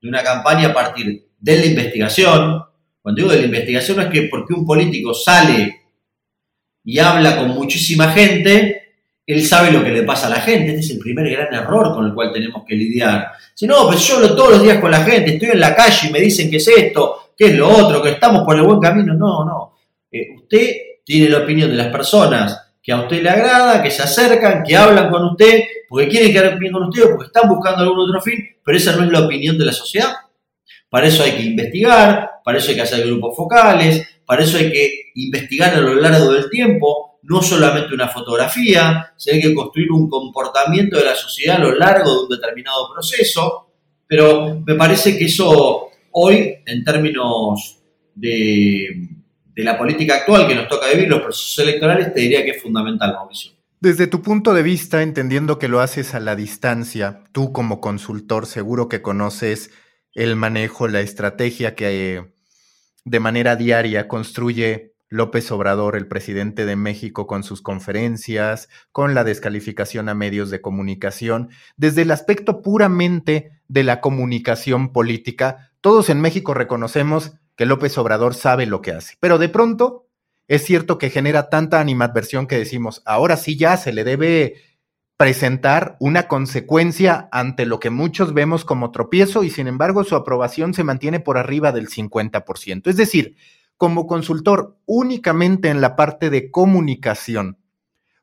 A: de una campaña a partir de la investigación. Cuando digo de la investigación es que porque un político sale y habla con muchísima gente, él sabe lo que le pasa a la gente. Este es el primer gran error con el cual tenemos que lidiar. Si no, pues yo hablo todos los días con la gente, estoy en la calle y me dicen que es esto, que es lo otro, que estamos por el buen camino. No, no. Eh, usted tiene la opinión de las personas que a usted le agrada, que se acercan, que hablan con usted, porque quieren quedar bien con usted o porque están buscando algún otro fin, pero esa no es la opinión de la sociedad. Para eso hay que investigar, para eso hay que hacer grupos focales, para eso hay que investigar a lo largo del tiempo, no solamente una fotografía, sino hay que construir un comportamiento de la sociedad a lo largo de un determinado proceso. Pero me parece que eso hoy, en términos de, de la política actual que nos toca vivir, los procesos electorales, te diría que es fundamental, Mauricio.
B: Desde tu punto de vista, entendiendo que lo haces a la distancia, tú como consultor seguro que conoces el manejo, la estrategia que de manera diaria construye López Obrador, el presidente de México, con sus conferencias, con la descalificación a medios de comunicación, desde el aspecto puramente de la comunicación política, todos en México reconocemos que López Obrador sabe lo que hace, pero de pronto es cierto que genera tanta animadversión que decimos, ahora sí ya se le debe presentar una consecuencia ante lo que muchos vemos como tropiezo y sin embargo su aprobación se mantiene por arriba del 50%. Es decir, como consultor únicamente en la parte de comunicación,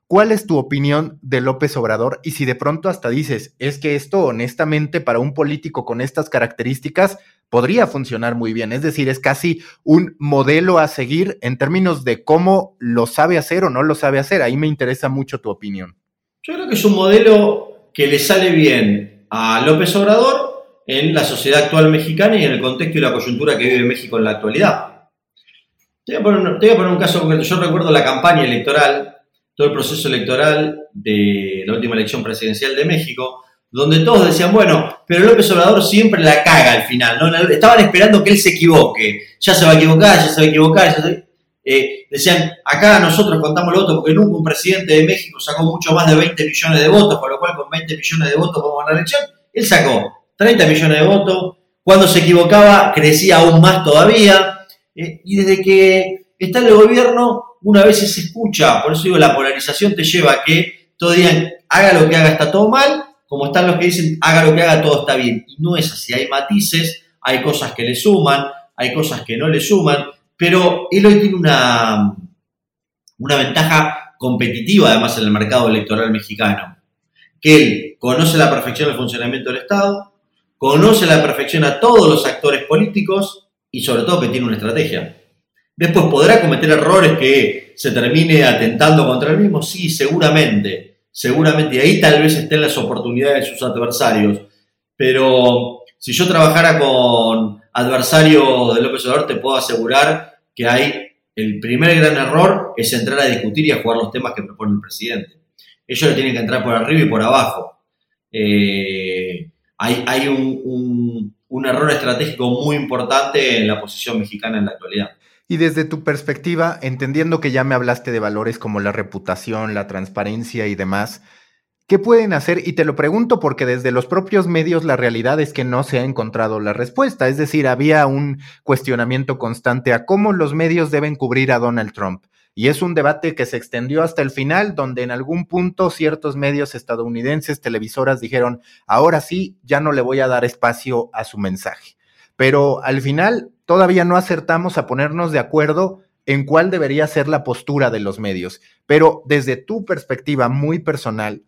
B: ¿cuál es tu opinión de López Obrador? Y si de pronto hasta dices, es que esto honestamente para un político con estas características podría funcionar muy bien, es decir, es casi un modelo a seguir en términos de cómo lo sabe hacer o no lo sabe hacer. Ahí me interesa mucho tu opinión.
A: Yo creo que es un modelo que le sale bien a López Obrador en la sociedad actual mexicana y en el contexto y la coyuntura que vive México en la actualidad. Te voy, a poner, un caso concreto. Yo recuerdo la campaña electoral, todo el proceso electoral de la última elección presidencial de México, donde todos decían, bueno, pero López Obrador siempre la caga al final. Estaban esperando que él se equivoque. Ya se va a equivocar, ya se va a equivocar, ya se... Eh, decían, acá nosotros contamos los votos porque nunca un presidente de México sacó mucho más de 20 millones de votos, con lo cual con 20 millones de votos podemos ganar la elección. Él sacó 30 millones de votos, cuando se equivocaba crecía aún más todavía, eh, y desde que está en el gobierno, una vez se escucha, por eso digo, la polarización te lleva a que todos digan, haga lo que haga está todo mal, como están los que dicen, haga lo que haga todo está bien. Y no es así, hay matices, hay cosas que le suman, hay cosas que no le suman, pero él hoy tiene una, una ventaja competitiva además en el mercado electoral mexicano, que él conoce la perfección el funcionamiento del Estado, conoce la perfección a todos los actores políticos y sobre todo que tiene una estrategia. Después podrá cometer errores que se termine atentando contra él mismo, sí, seguramente, seguramente, y ahí tal vez estén las oportunidades de sus adversarios, pero si yo trabajara con adversarios de López Obrador, te puedo asegurar que hay el primer gran error es entrar a discutir y a jugar los temas que propone el presidente. Ellos le tienen que entrar por arriba y por abajo. Eh, hay, un, un error estratégico muy importante en la posición mexicana en la actualidad.
B: Y desde tu perspectiva, entendiendo que ya me hablaste de valores como la reputación, la transparencia y demás, ¿Qué pueden hacer? Y te lo pregunto porque desde los propios medios la realidad es que no se ha encontrado la respuesta. Es decir, había un cuestionamiento constante a cómo los medios deben cubrir a Donald Trump. Y es un debate que se extendió hasta el final, donde en algún punto ciertos medios estadounidenses, televisoras, dijeron, ahora sí, ya no le voy a dar espacio a su mensaje. Pero al final todavía no acertamos a ponernos de acuerdo en cuál debería ser la postura de los medios. Pero desde tu perspectiva muy personal,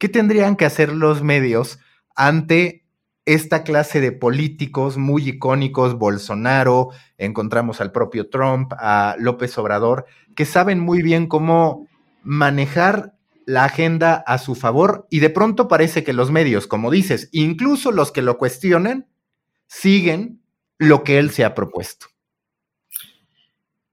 B: ¿Qué tendrían que hacer los medios ante esta clase de políticos muy icónicos, Bolsonaro, encontramos al propio Trump, a López Obrador, que saben muy bien cómo manejar la agenda a su favor y de pronto parece que los medios, como dices, incluso los que lo cuestionan, siguen lo que él se ha propuesto.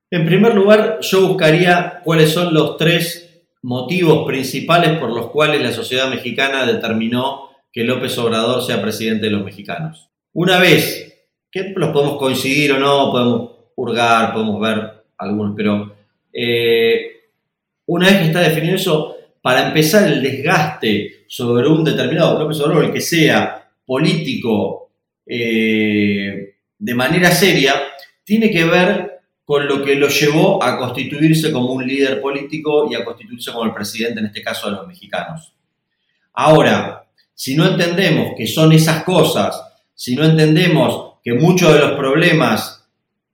A: En primer lugar, yo buscaría cuáles son los tres motivos principales por los cuales la sociedad mexicana determinó que López Obrador sea presidente de los mexicanos. Una vez, que los podemos coincidir o no, podemos hurgar, podemos ver algunos, pero eh, una vez que está definido eso, para empezar el desgaste sobre un determinado López Obrador, el que sea político eh, de manera seria, tiene que ver con lo que lo llevó a constituirse como un líder político y a constituirse como el presidente, en este caso de los mexicanos. Ahora, si no entendemos que son esas cosas, si no entendemos que muchos de los problemas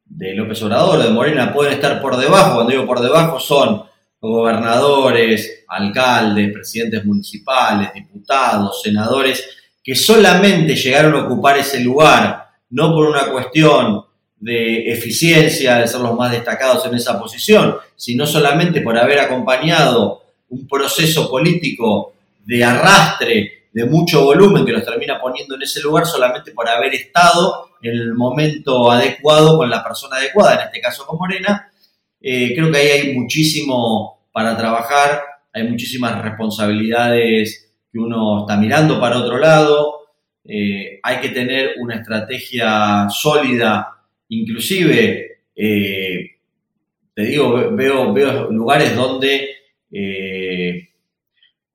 A: de López Obrador, de Morena, pueden estar por debajo, cuando digo por debajo son gobernadores, alcaldes, presidentes municipales, diputados, senadores, que solamente llegaron a ocupar ese lugar, no por una cuestión de eficiencia, de ser los más destacados en esa posición, sino solamente por haber acompañado un proceso político de arrastre de mucho volumen que los termina poniendo en ese lugar solamente por haber estado en el momento adecuado con la persona adecuada, en este caso con Morena. Eh, creo que ahí hay muchísimo para trabajar, hay muchísimas responsabilidades que uno está mirando para otro lado, eh, hay que tener una estrategia sólida Inclusive, eh, te digo, veo, veo lugares donde eh,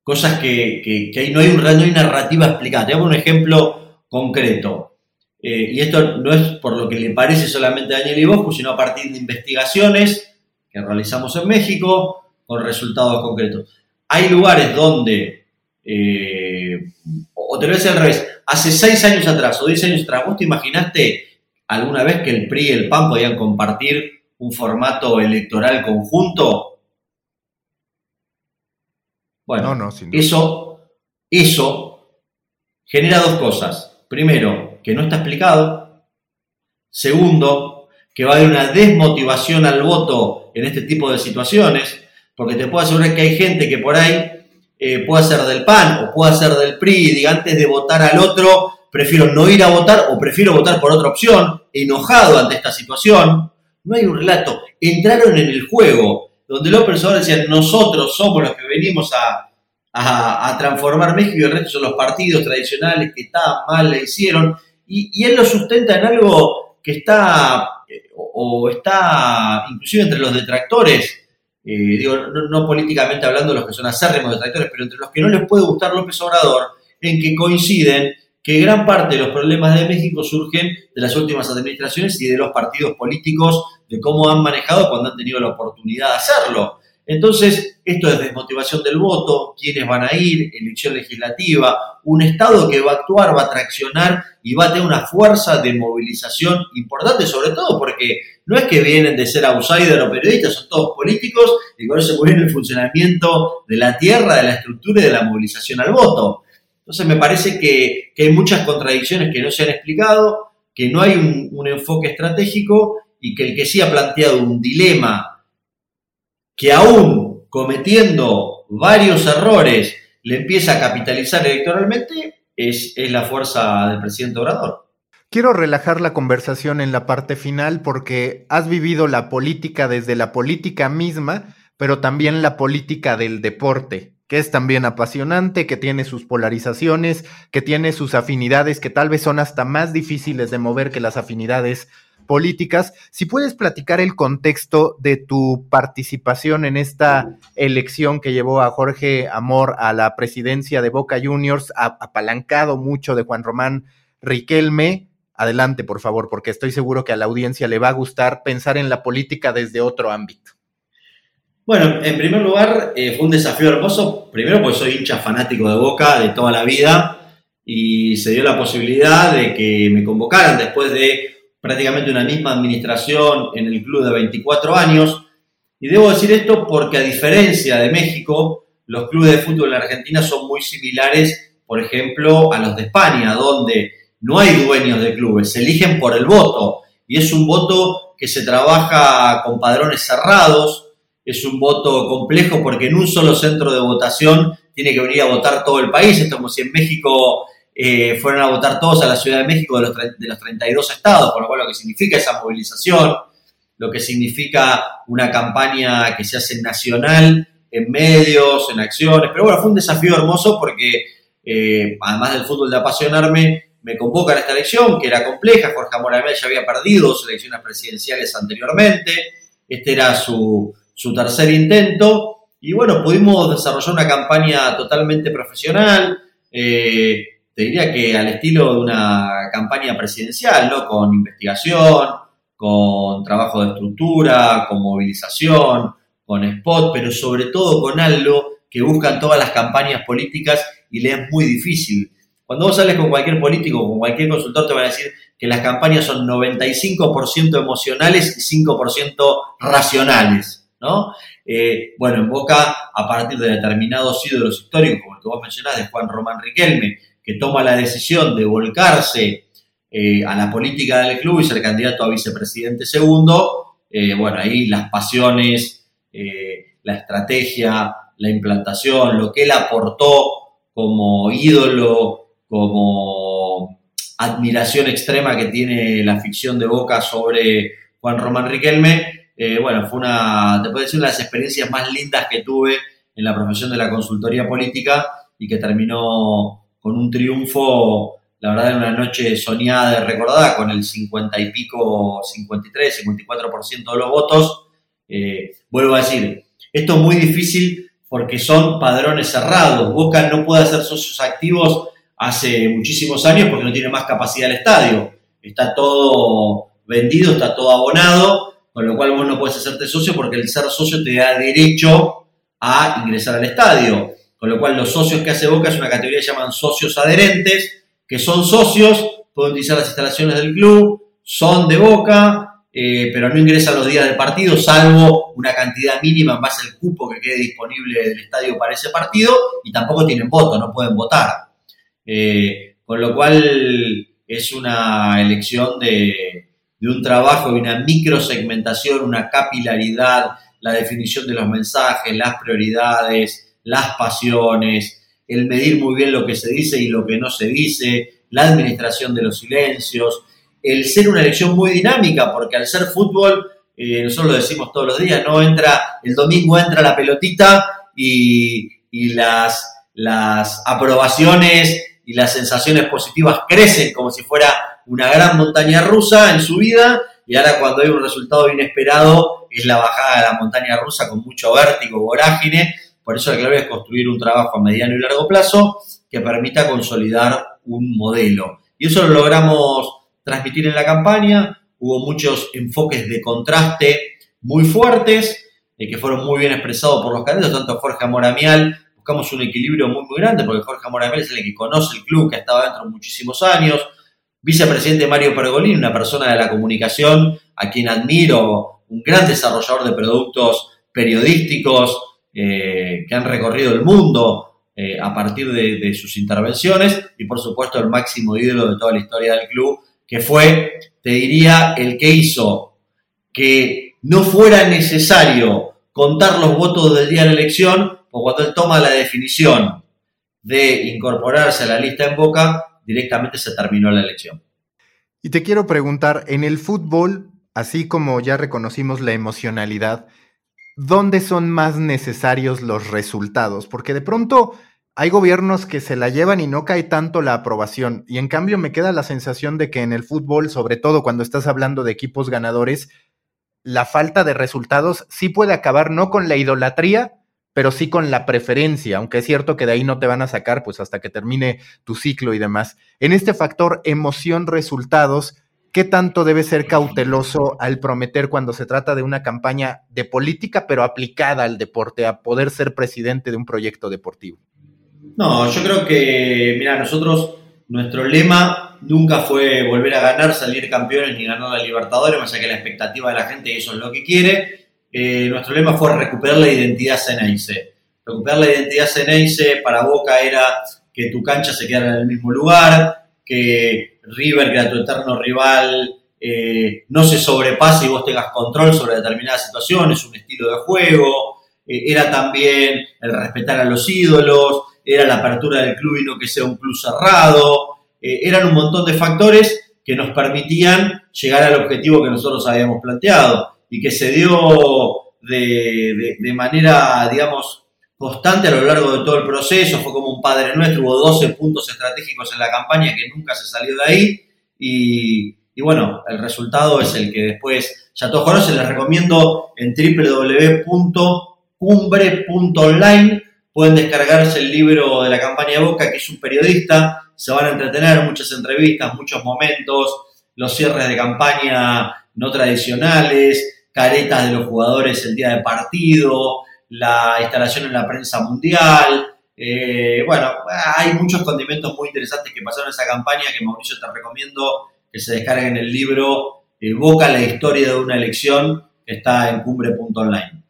A: cosas que, que, no, hay un, no hay narrativa explicada. Te hago un ejemplo concreto. Eh, y esto no es por lo que le parece solamente a Daniel Iboscu, sino a partir de investigaciones que realizamos en México con resultados concretos. Hay lugares donde, o te lo voy a decir al revés, hace seis años atrás o diez años atrás, ¿vos te imaginaste alguna vez que el PRI y el PAN podían compartir un formato electoral conjunto? Bueno, no, eso, eso genera dos cosas. Primero, que no está explicado. Segundo, que va a haber una desmotivación al voto en este tipo de situaciones, porque te puedo asegurar que hay gente que por ahí eh, puede ser del PAN o puede ser del PRI y diga antes de votar al otro, prefiero no ir a votar o prefiero votar por otra opción, enojado ante esta situación. No hay un relato. Entraron en el juego, donde López Obrador decía, nosotros somos los que venimos a, transformar México y el resto son los partidos tradicionales que estaban mal, le hicieron. Y, él lo sustenta en algo que está, o, está inclusive entre los detractores, eh, digo, no, no, políticamente hablando los que son acérrimos detractores, pero entre los que no les puede gustar López Obrador, en que coinciden que gran parte de los problemas de México surgen de las últimas administraciones y de los partidos políticos, de cómo han manejado cuando han tenido la oportunidad de hacerlo. Entonces, esto es desmotivación del voto, quiénes van a ir, elección legislativa, un Estado que va a actuar, va a traccionar y va a tener una fuerza de movilización importante, sobre todo porque no es que vienen de ser outsider o periodistas, son todos políticos y con eso se el funcionamiento de la tierra, de la estructura y de la movilización al voto. Entonces me parece que, hay muchas contradicciones que no se han explicado, que no hay un, enfoque estratégico y que el que sí ha planteado un dilema que aún cometiendo varios errores le empieza a capitalizar electoralmente es, es la fuerza del presidente Obrador.
B: Quiero relajar la conversación en la parte final porque has vivido la política desde la política misma, pero también la política del deporte que es también apasionante, que tiene sus polarizaciones, que tiene sus afinidades que tal vez son hasta más difíciles de mover que las afinidades políticas. Si puedes platicar el contexto de tu participación en esta elección que llevó a Jorge Amor a la presidencia de Boca Juniors, apalancado mucho de Juan Román Riquelme. Adelante, por favor, porque estoy seguro que a la audiencia le va a gustar pensar en la política desde otro ámbito.
A: Bueno, en primer lugar, eh, fue un desafío hermoso. Primero, porque soy hincha fanático de Boca de toda la vida y se dio la posibilidad de que me convocaran después de prácticamente una misma administración en el club de 24 años. Y debo decir esto porque a diferencia de México, los clubes de fútbol en Argentina son muy similares, por ejemplo, a los de España, donde no hay dueños de clubes, se eligen por el voto. Y es un voto que se trabaja con padrones cerrados, es un voto complejo porque en un solo centro de votación tiene que venir a votar todo el país. Es como si en México eh, fueran a votar todos a la Ciudad de México de los, de los 32 estados, por lo cual lo que significa esa movilización, lo que significa una campaña que se hace nacional, en medios, en acciones. Pero bueno, fue un desafío hermoso porque eh, además del fútbol de apasionarme, me convoca a esta elección, que era compleja. Jorge Amoramel ya había perdido dos elecciones presidenciales anteriormente. Este era su, su tercer intento. Y bueno, pudimos desarrollar una campaña totalmente profesional, eh, te diría que al estilo de una campaña presidencial, ¿no? Con investigación, con trabajo de estructura, con movilización, con spot, pero sobre todo con algo que buscan todas las campañas políticas y le es muy difícil. Cuando vos sales con cualquier político, con cualquier consultor, te van a decir que las campañas son 95% emocionales y 5% racionales. ¿No? Eh, bueno, en Boca, a partir de determinados ídolos históricos, como el que vos mencionás, de Juan Román Riquelme, que toma la decisión de volcarse eh, a la política del club y ser candidato a vicepresidente segundo, eh, bueno, ahí las pasiones, la estrategia, la implantación, lo que él aportó como ídolo, como admiración extrema que tiene la ficción de Boca sobre Juan Román Riquelme, eh, bueno, fue una, te puedo decir, una de las experiencias más lindas que tuve en la profesión de la consultoría política y que terminó con un triunfo, la verdad, en una noche soñada y recordada, con el 50 y pico, 53, 54% de los votos. Eh, vuelvo a decir, esto es muy difícil porque son padrones cerrados. Boca no puede hacer socios activos hace muchísimos años porque no tiene más capacidad el estadio. Está todo vendido, está todo abonado con lo cual vos no puedes hacerte socio porque el ser socio te da derecho a ingresar al estadio. Con lo cual los socios que hace Boca es una categoría que llaman socios adherentes, que son socios, pueden utilizar las instalaciones del club, son de Boca, eh, pero no ingresan los días del partido, salvo una cantidad mínima en base al cupo que quede disponible del estadio para ese partido, y tampoco tienen voto, no pueden votar. Eh, con lo cual es una elección de, de un trabajo y una microsegmentación, una capilaridad, la definición de los mensajes, las prioridades, las pasiones, el medir muy bien lo que se dice y lo que no se dice, la administración de los silencios, el ser una elección muy dinámica, porque al ser fútbol, eh, nosotros lo decimos todos los días, no entra, el domingo entra la pelotita y, y las, las aprobaciones y las sensaciones positivas crecen como si fuera una gran montaña rusa en su vida y ahora cuando hay un resultado inesperado es la bajada de la montaña rusa con mucho vértigo, vorágine. Por eso la clave es construir un trabajo a mediano y largo plazo que permita consolidar un modelo. Y eso lo logramos transmitir en la campaña. Hubo muchos enfoques de contraste muy fuertes, eh, que fueron muy bien expresados por los candidatos, tanto Jorge Amoramial, buscamos un equilibrio muy, muy grande, porque Jorge Amoramial es el que conoce el club, que ha estado dentro muchísimos años, vicepresidente Mario Pergolini, una persona de la comunicación a quien admiro, un gran desarrollador de productos periodísticos eh, que han recorrido el mundo eh, a partir de, sus intervenciones y por supuesto el máximo ídolo de toda la historia del club, que fue, te diría, el que hizo que no fuera necesario contar los votos del día de la elección, o cuando él toma la definición de incorporarse a la lista en Boca, directamente se terminó la elección.
B: Y te quiero preguntar, en el fútbol, así como ya reconocimos la emocionalidad, ¿dónde son más necesarios los resultados? Porque de pronto hay gobiernos que se la llevan y no cae tanto la aprobación. Y en cambio me queda la sensación de que en el fútbol, sobre todo cuando estás hablando de equipos ganadores, la falta de resultados sí puede acabar no con la idolatría, pero sí con la preferencia, aunque es cierto que de ahí no te van a sacar pues hasta que termine tu ciclo y demás. En este factor emoción-resultados, ¿qué tanto debe ser cauteloso al prometer cuando se trata de una campaña de política, pero aplicada al deporte, a poder ser presidente de un proyecto deportivo?
A: No, yo creo que, mira, nosotros, nuestro lema nunca fue volver a ganar, salir campeones ni ganar la Libertadores, más allá que la expectativa de la gente, eso es lo que quiere. Eh, nuestro lema fue recuperar la identidad Ceneice. Recuperar la identidad Ceneice para Boca era que tu cancha se quedara en el mismo lugar, que River, que era tu eterno rival, eh, no se sobrepase y vos tengas control sobre determinadas situaciones, un estilo de juego. Eh, era también el respetar a los ídolos, era la apertura del club y no que sea un club cerrado. eran un montón de factores que nos permitían llegar al objetivo que nosotros habíamos planteado y que se dio de, manera, digamos, constante a lo largo de todo el proceso, fue como un padre nuestro, hubo 12 puntos estratégicos en la campaña que nunca se salió de ahí. Y, bueno, el resultado es el que después ya todos conocen, les recomiendo en www.cumbre.online pueden descargarse el libro de la campaña de Boca, que es un periodista, se van a entretener, muchas entrevistas, muchos momentos, los cierres de campaña no tradicionales, caretas de los jugadores el día de partido, la instalación en la prensa mundial. Eh, bueno, hay muchos condimentos muy interesantes que pasaron en esa campaña que Mauricio te recomiendo que se descarguen el libro Evoca la historia de una elección que está en cumbre.online.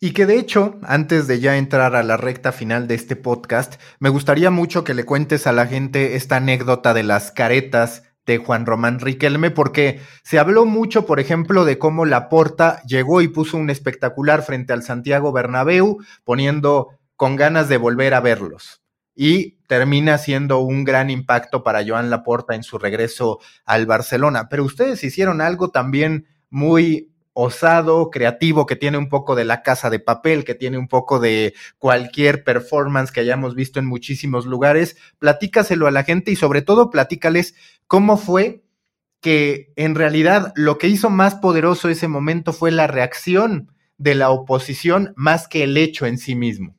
B: Y que de hecho, antes de ya entrar a la recta final de este podcast, me gustaría mucho que le cuentes a la gente esta anécdota de las caretas de Juan Román Riquelme, porque se habló mucho, por ejemplo, de cómo Laporta llegó y puso un espectacular frente al Santiago Bernabéu, poniendo con ganas de volver a verlos. Y termina siendo un gran impacto para Joan Laporta en su regreso al Barcelona. Pero ustedes hicieron algo también muy osado, creativo, que tiene un poco de la casa de papel, que tiene un poco de cualquier performance que hayamos visto en muchísimos lugares. Platícaselo a la gente y sobre todo platícales cómo fue que en realidad lo que hizo más poderoso ese momento fue la reacción de la oposición más que el hecho en sí mismo.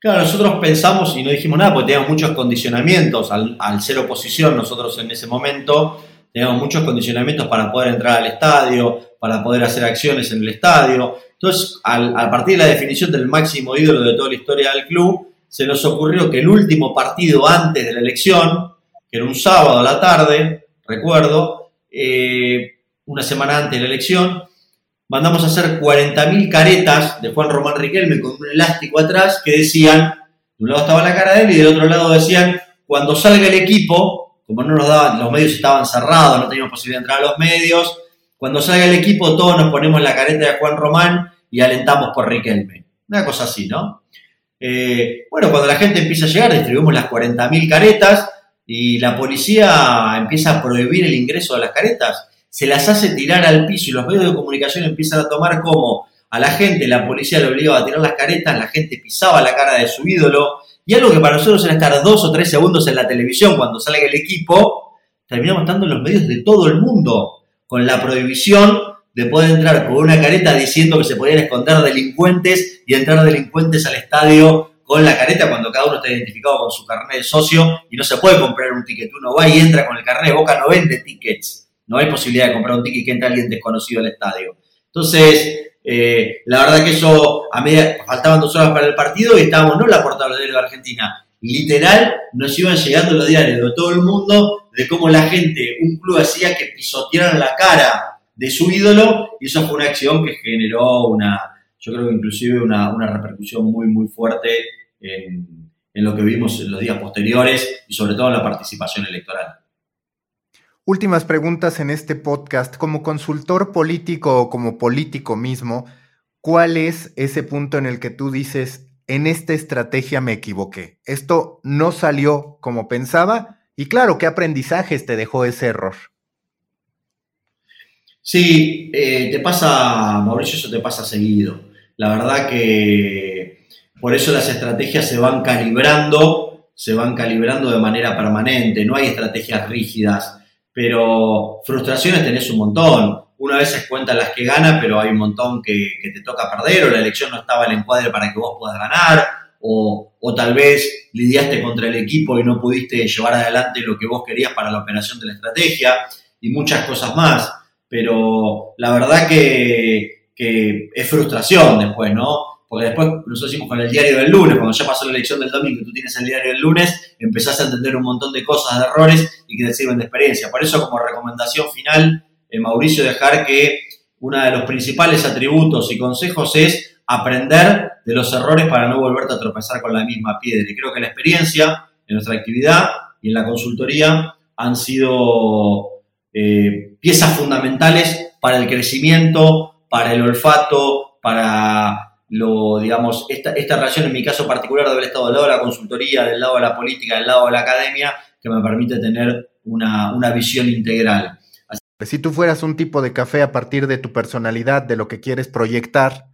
A: Claro, nosotros pensamos y no dijimos nada porque teníamos muchos condicionamientos al, al ser oposición nosotros en ese momento teníamos muchos condicionamientos para poder entrar al estadio, para poder hacer acciones en el estadio. Entonces, a partir de la definición del máximo ídolo de toda la historia del club, se nos ocurrió que el último partido antes de la elección, que era un sábado a la tarde, recuerdo, eh, una semana antes de la elección, mandamos a hacer 40.000 caretas de Juan Román Riquelme con un elástico atrás que decían, de un lado estaba la cara de él y del otro lado decían, cuando salga el equipo, como no nos daban, los medios estaban cerrados, no teníamos posibilidad de entrar a los medios. Cuando salga el equipo, todos nos ponemos la careta de Juan Román y alentamos por Riquelme. Una cosa así, ¿no? Eh, bueno, cuando la gente empieza a llegar, distribuimos las 40.000 caretas y la policía empieza a prohibir el ingreso de las caretas. Se las hace tirar al piso y los medios de comunicación empiezan a tomar como a la gente, la policía le obligaba a tirar las caretas, la gente pisaba la cara de su ídolo, y algo que para nosotros era estar dos o tres segundos en la televisión cuando salga el equipo, terminamos estando en los medios de todo el mundo, con la prohibición de poder entrar con una careta diciendo que se podían esconder delincuentes y entrar delincuentes al estadio con la careta cuando cada uno está identificado con su carnet de socio y no se puede comprar un ticket. Uno va y entra con el carnet, Boca no vende tickets. No hay posibilidad de comprar un ticket que entre alguien desconocido al estadio. Entonces, eh, la verdad que eso, a medida, faltaban dos horas para el partido y estábamos no la portada de la Argentina. Literal, nos iban llegando los diarios de todo el mundo de cómo la gente, un club hacía que pisotearan la cara de su ídolo y eso fue una acción que generó una, yo creo que inclusive una, repercusión muy, muy fuerte en, en lo que vimos en los días posteriores y sobre todo en la participación electoral.
B: Últimas preguntas en este podcast. Como consultor político o como político mismo, ¿cuál es ese punto en el que tú dices, en esta estrategia me equivoqué? Esto no salió como pensaba y claro, ¿qué aprendizajes te dejó ese error?
A: Sí, eh, te pasa, Mauricio, eso te pasa seguido. La verdad que Por eso las estrategias se van calibrando, se van calibrando de manera permanente, no hay estrategias rígidas, pero frustraciones tenés un montón. Una vez se cuentan las que gana, pero hay un montón que, te toca perder o la elección no estaba en el encuadre para que vos puedas ganar o, tal vez lidiaste contra el equipo y no pudiste llevar adelante lo que vos querías para la operación de la estrategia y muchas cosas más. Pero la verdad que es frustración después, ¿no? Porque después nosotros hicimos con el diario del lunes, cuando ya pasó la elección del domingo y tú tienes el diario del lunes, empezás a entender un montón de cosas, de errores y que te sirven de experiencia. Por eso, como recomendación final, eh, Mauricio, dejar que uno de los principales atributos y consejos es aprender de los errores para no volverte a tropezar con la misma piedra. Y creo que la experiencia en nuestra actividad y en la consultoría han sido eh, piezas fundamentales para el crecimiento, para el olfato, para lo, digamos, esta, esta relación en mi caso particular de haber estado del lado de la consultoría, del lado de la política, del lado de la academia, que me permite tener una, una visión integral.
B: Así si tú fueras un tipo de café a partir de tu personalidad, de lo que quieres proyectar,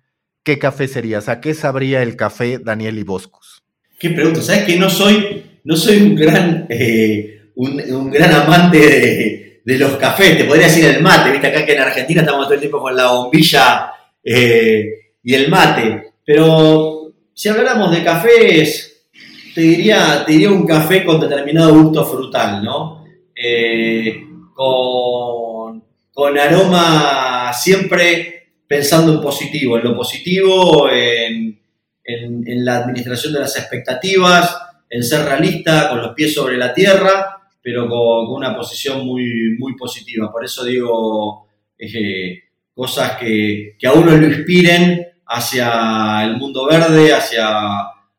B: ¿qué café serías? ¿A qué sabría el café Daniel Iboscus?
A: Qué pregunta, ¿sabes que no soy, no soy un gran, eh, un, un, gran amante de, de, los cafés? Te podría decir el mate, viste acá que en Argentina estamos todo el tiempo con la bombilla eh, y el mate, pero si habláramos de cafés, te diría, te diría un café con determinado gusto frutal, ¿no? Eh, con, con aroma siempre pensando en positivo, en lo positivo, en, en, la administración de las expectativas, en ser realista, con los pies sobre la tierra, pero con, con una posición muy, muy positiva. Por eso digo eh, cosas que, que, a uno lo inspiren hacia el mundo verde, hacia,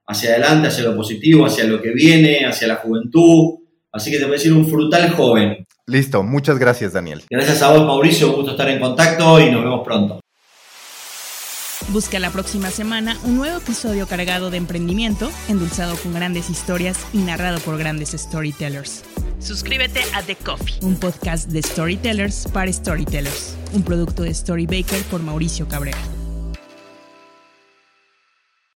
A: hacia adelante, hacia lo positivo, hacia lo que viene, hacia la juventud. Así que te voy a decir un frutal joven.
B: Listo, muchas gracias Daniel.
A: Gracias a vos Mauricio, un gusto estar en contacto y nos vemos pronto.
C: Busca la próxima semana un nuevo episodio cargado de emprendimiento, endulzado con grandes historias y narrado por grandes storytellers. Suscríbete a The Coffee, un podcast de storytellers para storytellers, un producto de Storybaker por Mauricio Cabrera.